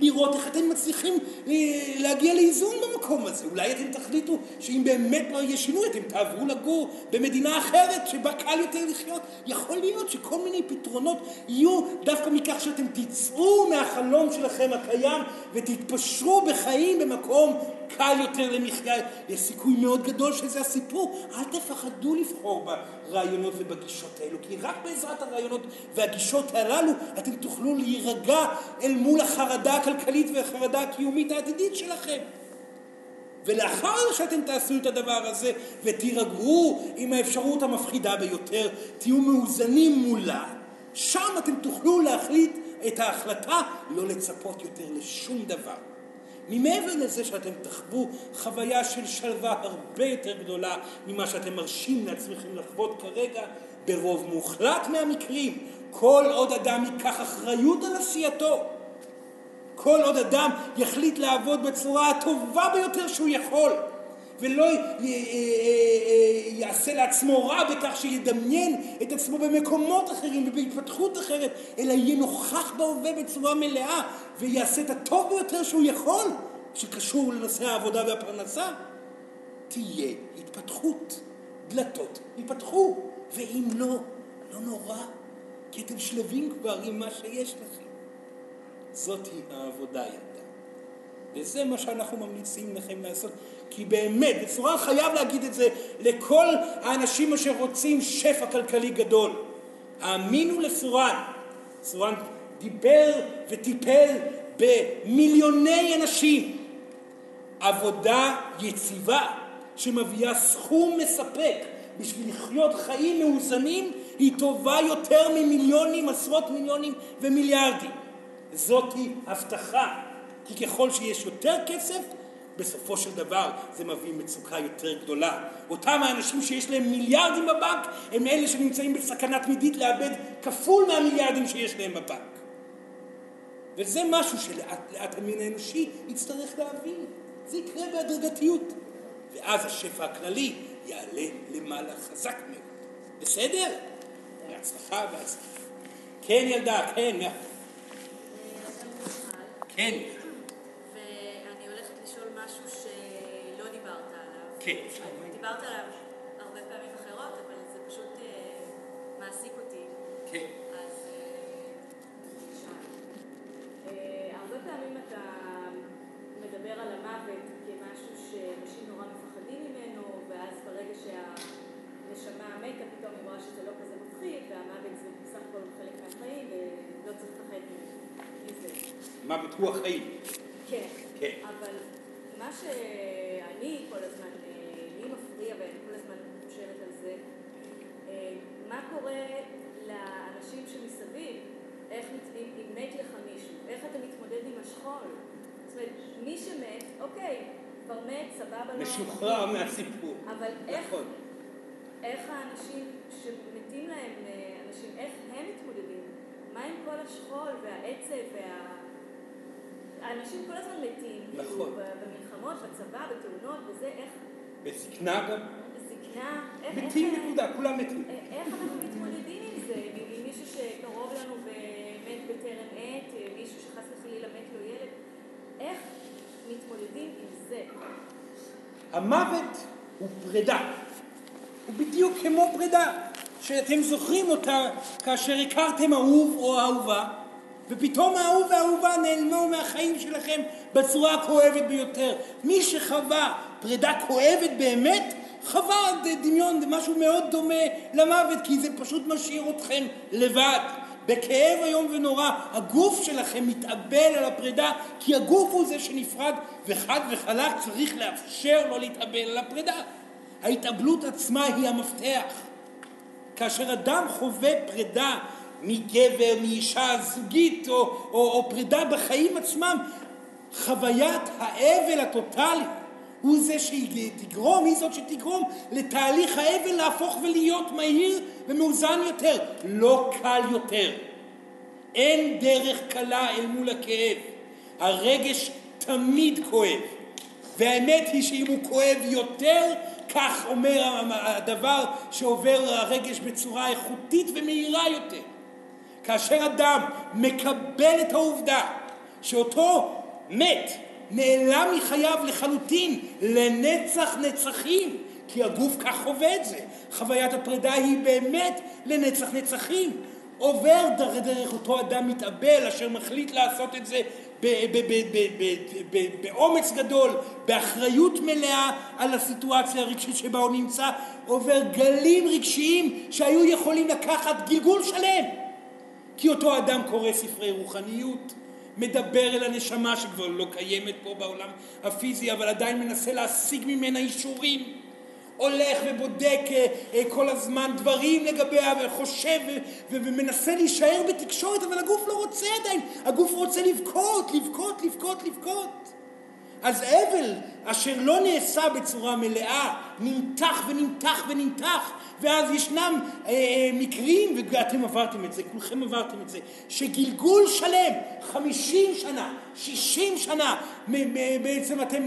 לראות איך אתם מצליחים אה, להגיע לאיזון במקום הזה. אולי אתם תחליטו שאם באמת לא יהיה שינוי, אתם תעברו לגור במדינה אחרת שבה קל יותר לחיות. יכול להיות שכל מיני פתרונות יהיו דווקא מכך שאתם תצאו מהחלום שלכם הקיים ותתפשרו בחיים במקום קל יותר למחיה. יש סיכוי מאוד גדול שזה הסיפור. אל תפחדו לבחור ברעיונות ובגישות האלו, כי רק בעזרת הרעיונות והגישות הללו אתם תוכלו להירגע אל מול החרדה הכלכלית והחרדה הקיומית העתידית שלכם. ולאחר שאתם תעשו את הדבר הזה ותירגעו עם האפשרות המפחידה ביותר, תהיו מאוזנים מולה, שם אתם תוכלו להחליט את ההחלטה לא לצפות יותר לשום דבר. ממעבר לזה שאתם תחוו חוויה של שלווה הרבה יותר גדולה ממה שאתם מרשים לעצמכם לחוות כרגע, ברוב מוחלט מהמקרים, כל עוד אדם ייקח אחריות על עשייתו, כל עוד אדם יחליט לעבוד בצורה הטובה ביותר שהוא יכול, ולא יעשה לעצמו רע בכך שידמיין את עצמו במקומות אחרים ובהתפתחות אחרת, אלא יהיה נוכח בהווה בצורה מלאה ויעשה את הטוב ביותר שהוא יכול, שקשור לנושא העבודה והפרנסה, תהיה התפתחות. דלתות ייפתחו, ואם לא, לא נורא, כי אתם שלווים כבר עם מה שיש לכם. זאתי העבודה ידה. וזה מה שאנחנו ממליצים לכם לעשות. כי באמת, בצורה חייב להגיד את זה לכל האנשים אשר רוצים שפע כלכלי גדול. האמינו לסורן. סורן דיבר וטיפל במיליוני אנשים. עבודה יציבה שמביאה סכום מספק בשביל לחיות חיים מאוזנים היא טובה יותר ממיליונים, עשרות מיליונים ומיליארדים. זאתי הבטחה, כי ככל שיש יותר כסף, בסופו של דבר זה מביא מצוקה יותר גדולה. אותם האנשים שיש להם מיליארדים בבנק, הם אלה שנמצאים בסכנה תמידית לאבד כפול מהמיליארדים שיש להם בבנק. וזה משהו שלאט לאט המין האנושי יצטרך להבין. זה יקרה בהדרגתיות. ואז השפע הכללי יעלה למעלה חזק מאוד. בסדר? בהצלחה, בהצלחה. כן, ילדה, כן. כן. כן. דיברת עליו הרבה פעמים אחרות, אבל זה פשוט אה, מעסיק אותי. כן. אז אה. אה, הרבה פעמים אתה מדבר על המוות כמשהו שאנשים נורא מפחדים ממנו, ואז ברגע שהנשמה מתה, פתאום היא רואה שזה לא כזה מפחיד, והמוות זה בסך הכל חלק מהחיים, ולא צריך לפחד מזה. מוות הוא החיים. כן. כן. אבל מה שאני כל הזמן, אה, לי מפריע ואני כל הזמן חושבת על זה, אה, מה קורה לאנשים שמסביב, איך, אם, מת לך מישהו, איך אתה מתמודד עם השכול? זאת אומרת, מי שמת, אוקיי, כבר מת, סבבה, לא... משוחרר מהסיפור. אבל איך, נכון. איך האנשים שמתים להם, אה, אנשים, איך הם מתמודדים? מה עם כל השכול והעצב וה... האנשים כל הזמן מתים. נכון. כאילו, ב- במלחמות, בצבא, בתאונות, וזה, איך... בזקנה גם. זקנה, איך... מתים נקודה, כולם מתים. אה, איך אנחנו מתמודדים עם זה? עם עם מישהו שקרוב לנו ומת בטרם עת, אה, מישהו שחס וחלילה מת לו ילד? איך מתמודדים עם זה? המוות הוא פרידה. הוא בדיוק כמו פרידה, שאתם זוכרים אותה כאשר הכרתם אהוב או אהובה, ופתאום האהוב והאהובה נעלמו מהחיים שלכם בצורה הכואבת ביותר. מי שחווה פרידה כואבת באמת, חווה ד- דמיון, זה משהו מאוד דומה למוות, כי זה פשוט משאיר אתכם לבד. בכאב איום ונורא, הגוף שלכם מתאבל על הפרידה, כי הגוף הוא זה שנפרד, וחד וחלק צריך לאפשר לו להתאבל על הפרידה. ההתאבלות עצמה היא המפתח. כאשר אדם חווה פרידה מגבר, מאישה זוגית, או, או, או פרידה בחיים עצמם, חוויית האבל הטוטאלי הוא זה שתגרום, היא זאת שתגרום לתהליך האבל להפוך ולהיות מהיר ומאוזן יותר, לא קל יותר. אין דרך קלה אל מול הכאב. הרגש תמיד כואב. והאמת היא שאם הוא כואב יותר, כך אומר הדבר שעובר הרגש בצורה איכותית ומהירה יותר. כאשר אדם מקבל את העובדה שאותו מת נעלם מחייו לחלוטין לנצח נצחים, כי הגוף כך חווה את זה. חוויית הפרידה היא באמת לנצח נצחים. עובר דרך, דרך אותו אדם מתאבל אשר מחליט לעשות את זה באומץ גדול, באחריות מלאה על הסיטואציה הרגשית שבה הוא נמצא, עובר גלים רגשיים שהיו יכולים לקחת גלגול שלם. כי אותו אדם קורא ספרי רוחניות, מדבר אל הנשמה שכבר לא קיימת פה בעולם הפיזי, אבל עדיין מנסה להשיג ממנה אישורים. הולך ובודק אה, אה, כל הזמן דברים לגביה וחושב ומנסה להישאר בתקשורת, אבל הגוף לא רוצה עדיין, הגוף רוצה לבכות, לבכות, לבכות, לבכות. אז אבל אשר לא נעשה בצורה מלאה, נמתח ונמתח ונמתח, ואז ישנם אה, אה, מקרים, ואתם עברתם את זה, כולכם עברתם את זה, שגלגול שלם, חמישים שנה, שישים שנה, מ- מ- בעצם אתם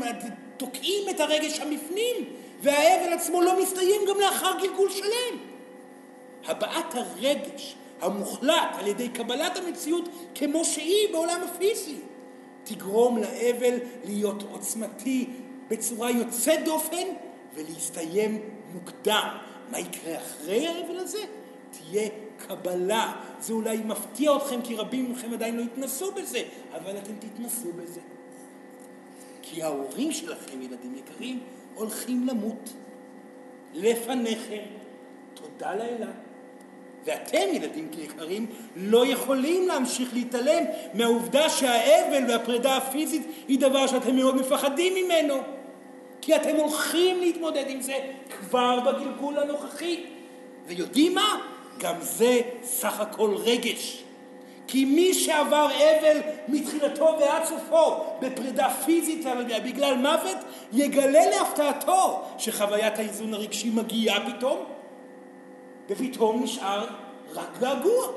תוקעים את הרגש המפנים, והאבל עצמו לא מסתיים גם לאחר גלגול שלם. הבעת הרגש המוחלט על ידי קבלת המציאות כמו שהיא בעולם הפיזי תגרום לאבל להיות עוצמתי בצורה יוצאת דופן ולהסתיים מוקדם. מה יקרה אחרי האבל הזה? תהיה קבלה. זה אולי מפתיע אתכם כי רבים מכם עדיין לא התנסו בזה, אבל אתם תתנסו בזה. כי ההורים שלכם, ילדים יקרים, הולכים למות. לפניכם. תודה לאלה. ואתם, ילדים יקרים, לא יכולים להמשיך להתעלם מהעובדה שהאבל והפרידה הפיזית היא דבר שאתם מאוד מפחדים ממנו. כי אתם הולכים להתמודד עם זה כבר בגלגול הנוכחי. ויודעים מה? גם זה סך הכל רגש. כי מי שעבר אבל מתחילתו ועד סופו בפרידה פיזית בגלל מוות, יגלה להפתעתו שחוויית האיזון הרגשי מגיעה פתאום, ופתאום נשאר רק געגוע.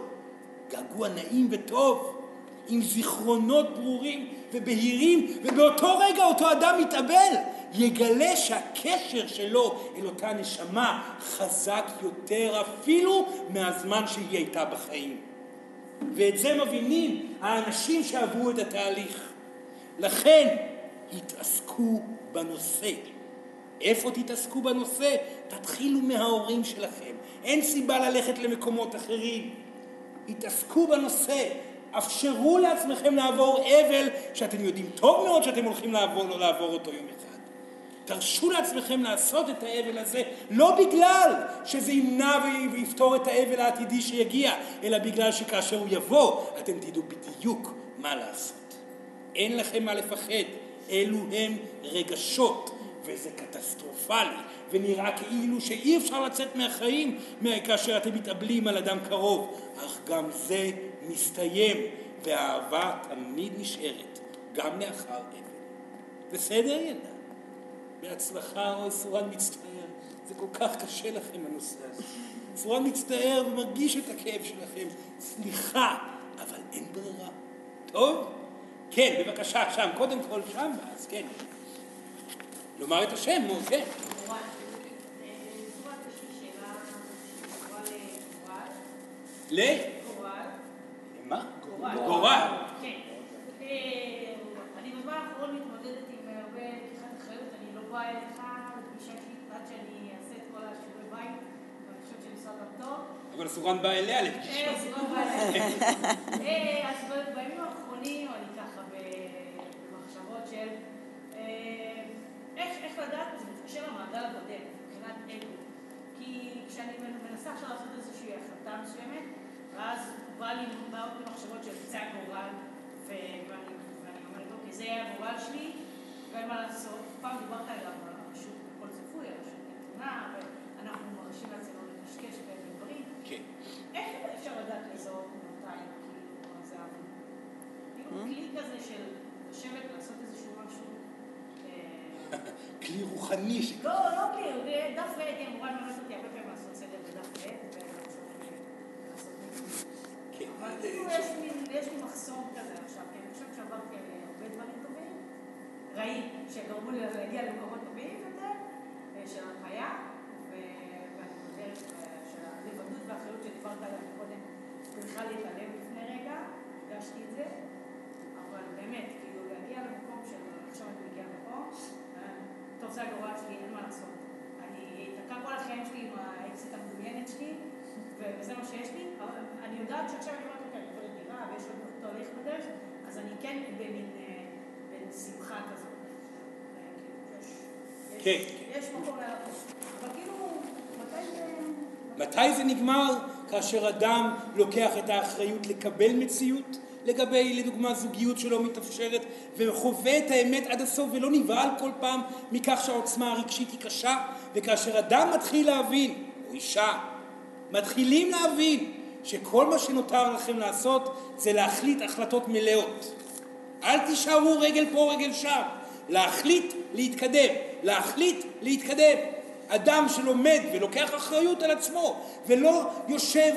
געגוע נעים וטוב, עם זיכרונות ברורים ובהירים, ובאותו רגע אותו אדם מתאבל יגלה שהקשר שלו אל אותה נשמה חזק יותר אפילו מהזמן שהיא הייתה בחיים. ואת זה מבינים האנשים שעברו את התהליך. לכן התעסקו בנושא. איפה תתעסקו בנושא? תתחילו מההורים שלכם. אין סיבה ללכת למקומות אחרים. התעסקו בנושא. אפשרו לעצמכם לעבור אבל שאתם יודעים טוב מאוד שאתם הולכים לעבור, לא לעבור אותו יום אחד. תרשו לעצמכם לעשות את האבל הזה לא בגלל שזה ימנע ויפתור את האבל העתידי שיגיע, אלא בגלל שכאשר הוא יבוא אתם תדעו בדיוק מה לעשות. אין לכם מה לפחד, אלו הם רגשות וזה קטסטרופלי ונראה כאילו שאי אפשר לצאת מהחיים כאשר אתם מתאבלים על אדם קרוב, אך גם זה מסתיים והאהבה תמיד נשארת, גם לאחר אבל. בסדר ילדה? בהצלחה, אוי סורן מצטער, זה כל כך קשה לכם הנושא הזה. סורן מצטער ומרגיש את הכאב שלכם, סליחה, אבל אין ברירה. טוב? כן, בבקשה, שם, קודם כל שם, ואז כן. לומר את השם, נו, כן. ל? מה? גורל. כן. אני בזמן האחרון מתמודדת עם הרבה לקיחת אחריות, אני לא באה אליך לפגישה שלי עד שאני אעשה את כל השיעורי בית, ואני חושבת אותם טוב. אבל סורן בא אליה לפגישה. אה, סורן בא אליה. אז בימים האחרונים אני ככה במחשבות של איך לדעת, זה מתקשר למעגל הקודם, מבחינת אגו. כי כשאני מנסה עכשיו לעשות איזושהי החלטה מסוימת, ואז בא לי, מחשבות של קצה הגורל, ואני אומרת, אוקיי, זה יהיה הגורל שלי, ואין מה לעשות. פעם דיברת עליו, הרשות הכל צפוי, הרשות נתונה, ואנחנו מרשים לעצמנו לקשקש בדברים. כן. איך אפשר לדעת לזהות מתי, כאילו, זה? כאילו, כלי כזה של לשבת, לעשות איזשהו. כלי רוחני. לא, לא כלי, דף ועט, היא אמורה ללמד אותי הרבה פעמים לעשות סדר בדף ועט, אבל כאילו יש לי מחסום כזה עכשיו, כי אני חושבת שעברתי על הרבה דברים טובים, רעים, שגרמו לי להגיע למקומות טובים יותר, של הנחיה, ואני חושבת שהלבדות והאחריות שדיברת עליה קודם, צריכה להתעלם לפני רגע, הרגשתי את זה, אבל באמת, כאילו להגיע למקום של עכשיו אני מגיעה לפה, טוב זה הגורל שלי, אין מה לעשות. אני אתקע כל החיים שלי עם האקסיט המדומיינת שלי, וזה מה שיש לי, אבל אני יודעת שעכשיו אני אומרת, אוקיי, אני עוברת דירה ויש עוד תהליך בדרך, אז אני כן במין שמחה כזאת. כן. יש מקום לעבוד. אבל כאילו, מתי זה... מתי זה נגמר? כאשר אדם לוקח את האחריות לקבל מציאות לגבי, לדוגמה, זוגיות שלא מתאפשרת וחווה את האמת עד הסוף ולא נבהל כל פעם מכך שהעוצמה הרגשית היא קשה וכאשר אדם מתחיל להבין, או אישה, מתחילים להבין שכל מה שנותר לכם לעשות זה להחליט החלטות מלאות. אל תישארו רגל פה רגל שם. להחליט להתקדם, להחליט להתקדם. אדם שלומד ולוקח אחריות על עצמו ולא יושב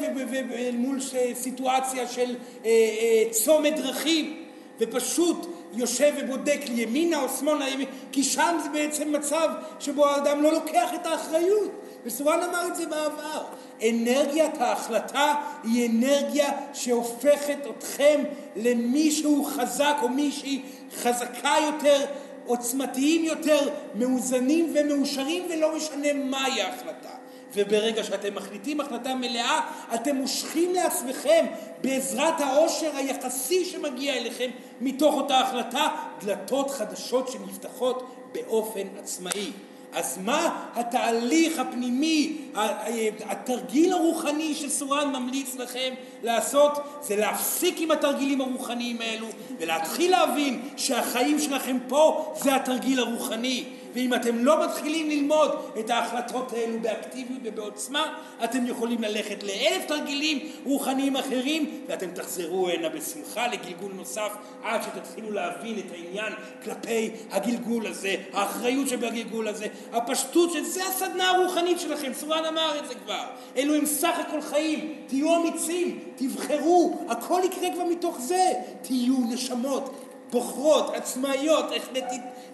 מול סיטואציה של אה, אה, צומת דרכים ופשוט יושב ובודק לימינה או שמאלה, כי שם זה בעצם מצב שבו האדם לא לוקח את האחריות. וסורן אמר את זה בעבר. אנרגיית ההחלטה היא אנרגיה שהופכת אתכם למישהו חזק או מישהי חזקה יותר, עוצמתיים יותר, מאוזנים ומאושרים ולא משנה מהי ההחלטה. וברגע שאתם מחליטים החלטה מלאה, אתם מושכים לעצמכם בעזרת העושר היחסי שמגיע אליכם מתוך אותה החלטה דלתות חדשות שנפתחות באופן עצמאי. אז מה התהליך הפנימי, התרגיל הרוחני שסורן ממליץ לכם לעשות? זה להפסיק עם התרגילים הרוחניים האלו ולהתחיל להבין שהחיים שלכם פה זה התרגיל הרוחני. ואם אתם לא מתחילים ללמוד את ההחלטות האלו באקטיביות ובעוצמה, אתם יכולים ללכת לאלף תרגילים רוחניים אחרים, ואתם תחזרו הנה בשמחה לגלגול נוסף, עד שתתחילו להבין את העניין כלפי הגלגול הזה, האחריות שבגלגול הזה, הפשטות שזה הסדנה הרוחנית שלכם, סורן אמר את זה כבר. אלו הם סך הכל חיים, תהיו אמיצים, תבחרו, הכל יקרה כבר מתוך זה, תהיו נשמות. בוחרות, עצמאיות,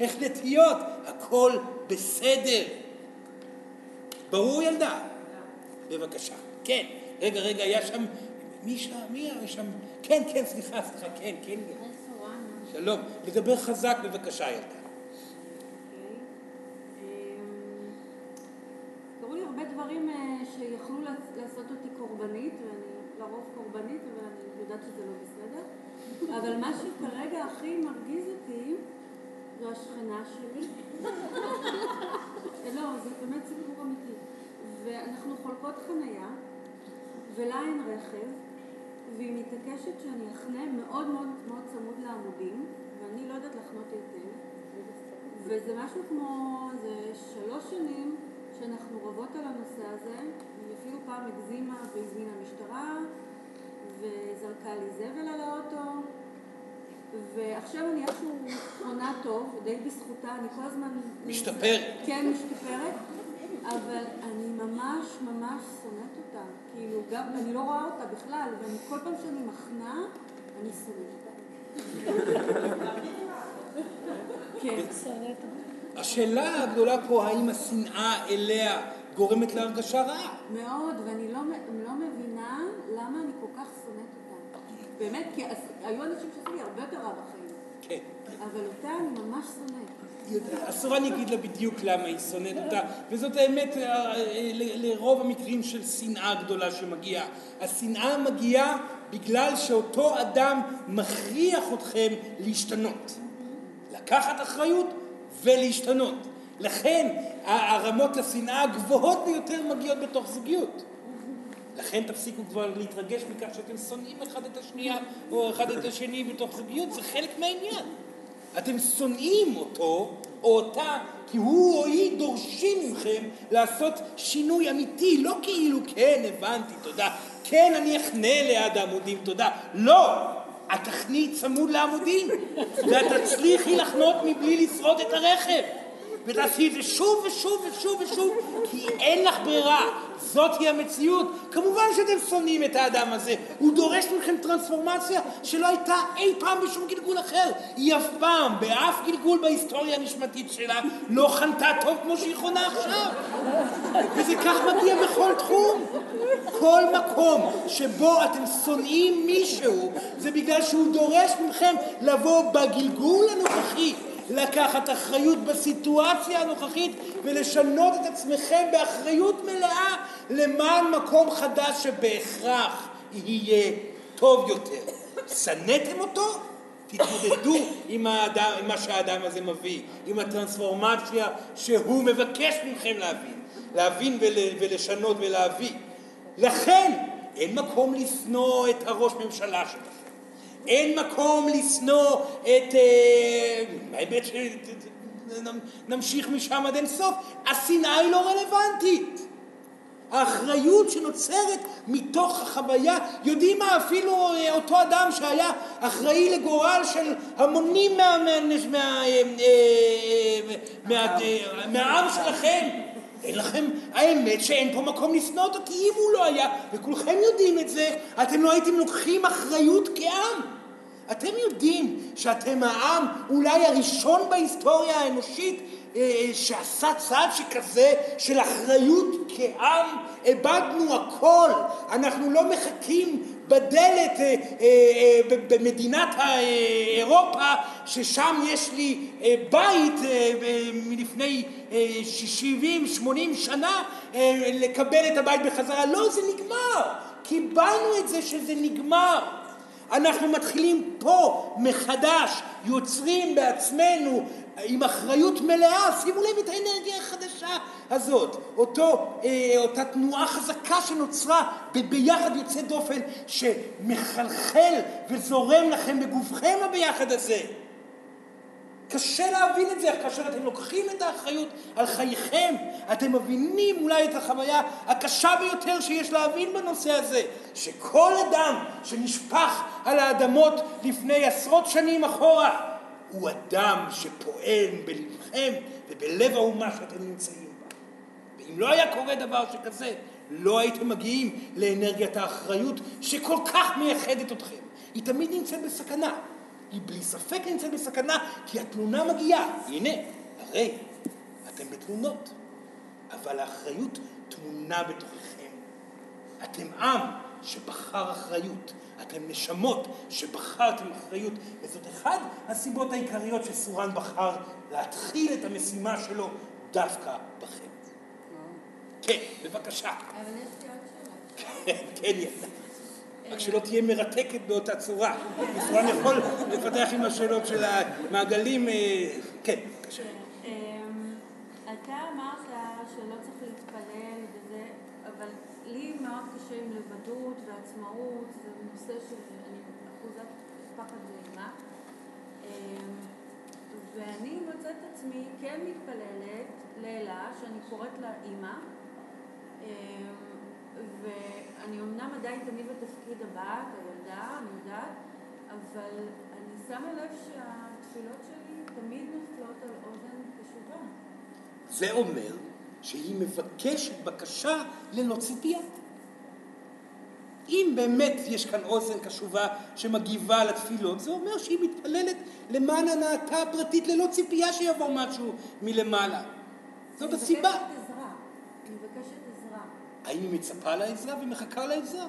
החלטיות, הכל בסדר. ברור ילדה? בבקשה. כן. רגע, רגע, היה שם... מי שם? מי היה שם? כן, כן, סליחה, סליחה, כן, כן. שלום. לדבר חזק בבקשה ילדה. אוקיי. אמ, קרו לי הרבה דברים אה, שיכלו לעשות אותי ואני לרוב קורבנית, אבל אני יודעת שזה לא בסדר. אבל מה שכרגע הכי מרגיז אותי זו השכנה שלי. לא, זה באמת סיפור אמיתי. ואנחנו חולקות חנייה, ולה אין רכב, והיא מתעקשת שאני אחנה מאוד מאוד מאוד צמוד לעמודים, ואני לא יודעת לחנות היטב. וזה משהו כמו, זה שלוש שנים שאנחנו רבות על הנושא הזה, היא אפילו פעם הגזימה והזמינה משטרה, וזרקה לי זבל על האוטו, ועכשיו אני איכשהו עונה טוב, די בזכותה, אני כל הזמן... משתפרת. כן, משתפרת, אבל אני ממש ממש שונאת אותה. כאילו, גם, אני לא רואה אותה בכלל, ואני כל פעם שאני מחנה, אני שונאת אותה. כן. השאלה הגדולה פה, האם השנאה אליה גורמת להרגשה רעה? מאוד, ואני לא, לא מבינה למה אני כל כך שונאת אותה. באמת, כי היו אנשים שעשו לי הרבה יותר רע בחיים. כן. אבל אותה אני ממש שונאת. אסור אני אגיד לה בדיוק למה היא שונאת אותה, וזאת האמת אה, אה, לרוב המקרים של שנאה גדולה שמגיעה. השנאה מגיעה בגלל שאותו אדם מכריח אתכם להשתנות. לקחת אחריות ולהשתנות. לכן הרמות השנאה הגבוהות ביותר מגיעות בתוך זוגיות. לכן תפסיקו כבר להתרגש מכך שאתם שונאים אחד את השנייה או אחד את השני בתוך זוגיות, זה חלק מהעניין. אתם שונאים אותו או אותה כי הוא או היא דורשים מכם לעשות שינוי אמיתי, לא כאילו כן הבנתי, תודה, כן אני אחנה ליד העמודים, תודה, לא! את תחני צמוד לעמודים ואת תצליחי לחנות מבלי לשרוד את הרכב ותעשי את זה שוב ושוב ושוב ושוב, כי אין לך ברירה, זאת היא המציאות. כמובן שאתם שונאים את האדם הזה, הוא דורש מכם טרנספורמציה שלא הייתה אי פעם בשום גלגול אחר. היא אף פעם, באף גלגול בהיסטוריה הנשמתית שלה, לא חנתה טוב כמו שהיא חונה עכשיו. וזה כך מגיע בכל תחום. כל מקום שבו אתם שונאים מישהו, זה בגלל שהוא דורש מכם לבוא בגלגול הנוכחי לקחת אחריות בסיטואציה הנוכחית ולשנות את עצמכם באחריות מלאה למען מקום חדש שבהכרח יהיה טוב יותר. שנאתם אותו? תתמודדו עם, האדם, עם מה שהאדם הזה מביא, עם הטרנספורמציה שהוא מבקש מכם להבין, להבין ול, ולשנות ולהביא. לכן אין מקום לשנוא את הראש ממשלה שלכם. אין מקום לשנוא את... אה, האמת שנמשיך משם עד אין סוף. השנאה היא לא רלוונטית. האחריות שנוצרת מתוך החוויה, יודעים מה, אפילו אה, אותו אדם שהיה אחראי לגורל של המונים אה, מהעם שלכם, אין לכם, האמת שאין פה מקום לשנוא אותו, כי אם הוא לא היה, וכולכם יודעים את זה, אתם לא הייתם לוקחים אחריות כעם. אתם יודעים שאתם העם אולי הראשון בהיסטוריה האנושית אה, שעשה צעד שכזה של אחריות כעם, איבדנו הכל, אנחנו לא מחכים בדלת אה, אה, במדינת אירופה ששם יש לי בית מלפני 70-80 שנה לקבל את הבית בחזרה, לא, זה נגמר, קיבלנו את זה שזה נגמר אנחנו מתחילים פה מחדש, יוצרים בעצמנו עם אחריות מלאה, שימו לב את האנרגיה החדשה הזאת, אותו, אה, אותה תנועה חזקה שנוצרה ביחד יוצא דופן שמחלחל וזורם לכם בגופכם הביחד הזה. קשה להבין את זה כאשר אתם לוקחים את האחריות על חייכם. אתם מבינים אולי את החוויה הקשה ביותר שיש להבין בנושא הזה, שכל אדם שנשפך על האדמות לפני עשרות שנים אחורה, הוא אדם שפועל בלבכם ובלב האומה שאתם נמצאים בה. ואם לא היה קורה דבר שכזה, לא הייתם מגיעים לאנרגיית האחריות שכל כך מייחדת אתכם. היא תמיד נמצאת בסכנה. היא בלי ספק נמצאת בסכנה, כי התלונה מגיעה. הנה, הרי אתם בתלונות, אבל האחריות טמונה בתוככם. אתם עם שבחר אחריות. אתם נשמות שבחרתם אחריות, וזאת אחת הסיבות העיקריות שסורן בחר להתחיל את המשימה שלו דווקא בכם. כן, בבקשה. אבל יש לי עוד שאלה. כן, כן, ילדה. רק שלא תהיה מרתקת באותה צורה. סורן יכול לפתח עם השאלות של המעגלים, אה, כן, בבקשה. אמ, אתה אמרת שלא צריך להתפלל וזה, אבל לי מאוד קשה עם לבדות ועצמאות, זה נושא שאני אחוזת פחד ואימה. אמ, ואני מוצאת עצמי כן מתפללת לאלה, שאני קוראת לה אימא, אמ, ואני אמנם עדיין תמיד בתפקיד הבת, הילדה, אני יודעת, אבל אני שמה לב שהתפילות שלי תמיד נופלות על אוזן קשובה. זה אומר שהיא מבקשת בקשה ללא ציפייה. אם באמת יש כאן אוזן קשובה שמגיבה לתפילות, זה אומר שהיא מתפללת למען הנאתה הפרטית ללא ציפייה שיבוא משהו מלמעלה. זאת הסיבה. מבקשת עזרה. אני מבקשת עזרה. האם היא מצפה לעזרה ומחכה לעזרה?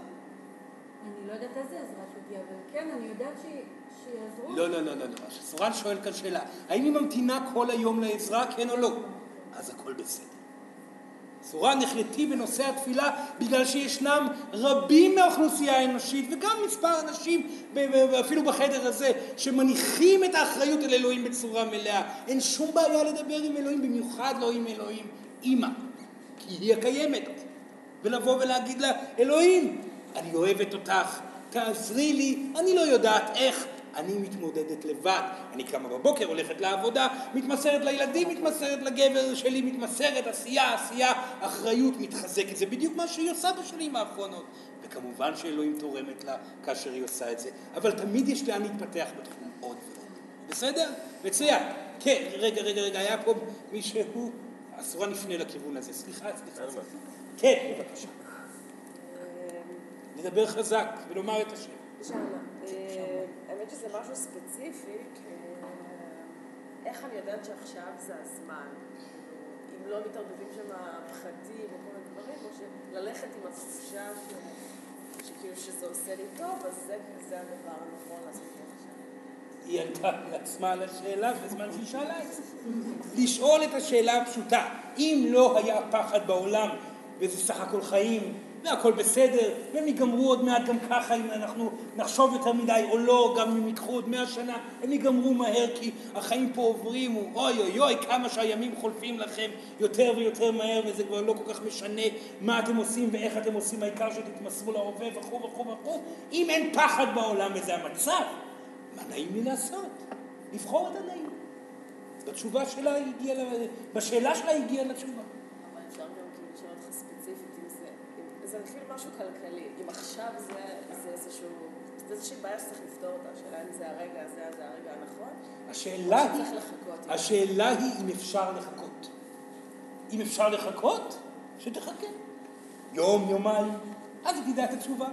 אני לא יודעת איזה עזרה שתהיה, אבל כן, אני יודעת ש- שיעזרו. לא, לא, לא, לא, לא. סורן שואל כאן שאלה. האם היא ממתינה כל היום לעזרה, כן או לא? אז הכל בסדר. סורן נחלטי בנושא התפילה בגלל שישנם רבים מהאוכלוסייה האנושית וגם מספר אנשים אפילו בחדר הזה שמניחים את האחריות על אלוהים בצורה מלאה. אין שום בעיה לדבר עם אלוהים, במיוחד לא עם אלוהים אימא, כי היא הקיימת. ולבוא ולהגיד לה, אלוהים, אני אוהבת אותך, תעזרי לי, אני לא יודעת איך, אני מתמודדת לבד. אני קמה בבוקר, הולכת לעבודה, מתמסרת לילדים, מתמסרת לגבר שלי, מתמסרת, עשייה, עשייה, אחריות מתחזקת. זה בדיוק מה שהיא עושה בשנים האחרונות. וכמובן שאלוהים תורמת לה כאשר היא עושה את זה. אבל תמיד יש לאן להתפתח בתחום עוד ועוד. בסדר? מצוין. כן, רגע, רגע, רגע, היה פה מישהו... אסורה נפנה לכיוון הזה. סליחה, סליחה. סליחה. כן, בבקשה. לדבר חזק ולומר את השם. אה, האמת שזה משהו ספציפי, אה, איך אני יודעת שעכשיו זה הזמן? כאילו, אם לא מתערבבים שם פחדים או כל מיני דברים, או שללכת עם התחושה שכאילו שזה עושה לי טוב, אז זה זה הדבר הנכון לעשות עכשיו. היא ענתה לעצמה על השאלה בזמן שהיא שאלה את זה. לשאול את השאלה הפשוטה, אם לא היה פחד בעולם, וזה סך הכל חיים, והכל בסדר, והם ייגמרו עוד מעט גם ככה, אם אנחנו נחשוב יותר מדי או לא, גם אם ייקחו עוד מאה שנה, הם ייגמרו מהר, כי החיים פה עוברים, אוי אוי אוי, כמה שהימים חולפים לכם יותר ויותר מהר, וזה כבר לא כל כך משנה מה אתם עושים ואיך אתם עושים, העיקר שתתמסרו להווה וכו' וכו' וכו'. אם אין פחד בעולם וזה המצב, מה נעים לי לעשות? לבחור את הנעים. בתשובה שלה הגיעה, בשאלה שלה הגיעה לתשובה. זה כאילו משהו כלכלי, אם עכשיו זה, זה איזשהו, זה איזושהי בעיה שצריך לפתור אותה, השאלה אם זה הרגע הזה, זה הרגע הנכון, השאלה היא, שצריך לחכות. השאלה היא אם אפשר לחכות. אם אפשר לחכות, שתחכה. יום, יומיים, אז תדע את התשובה.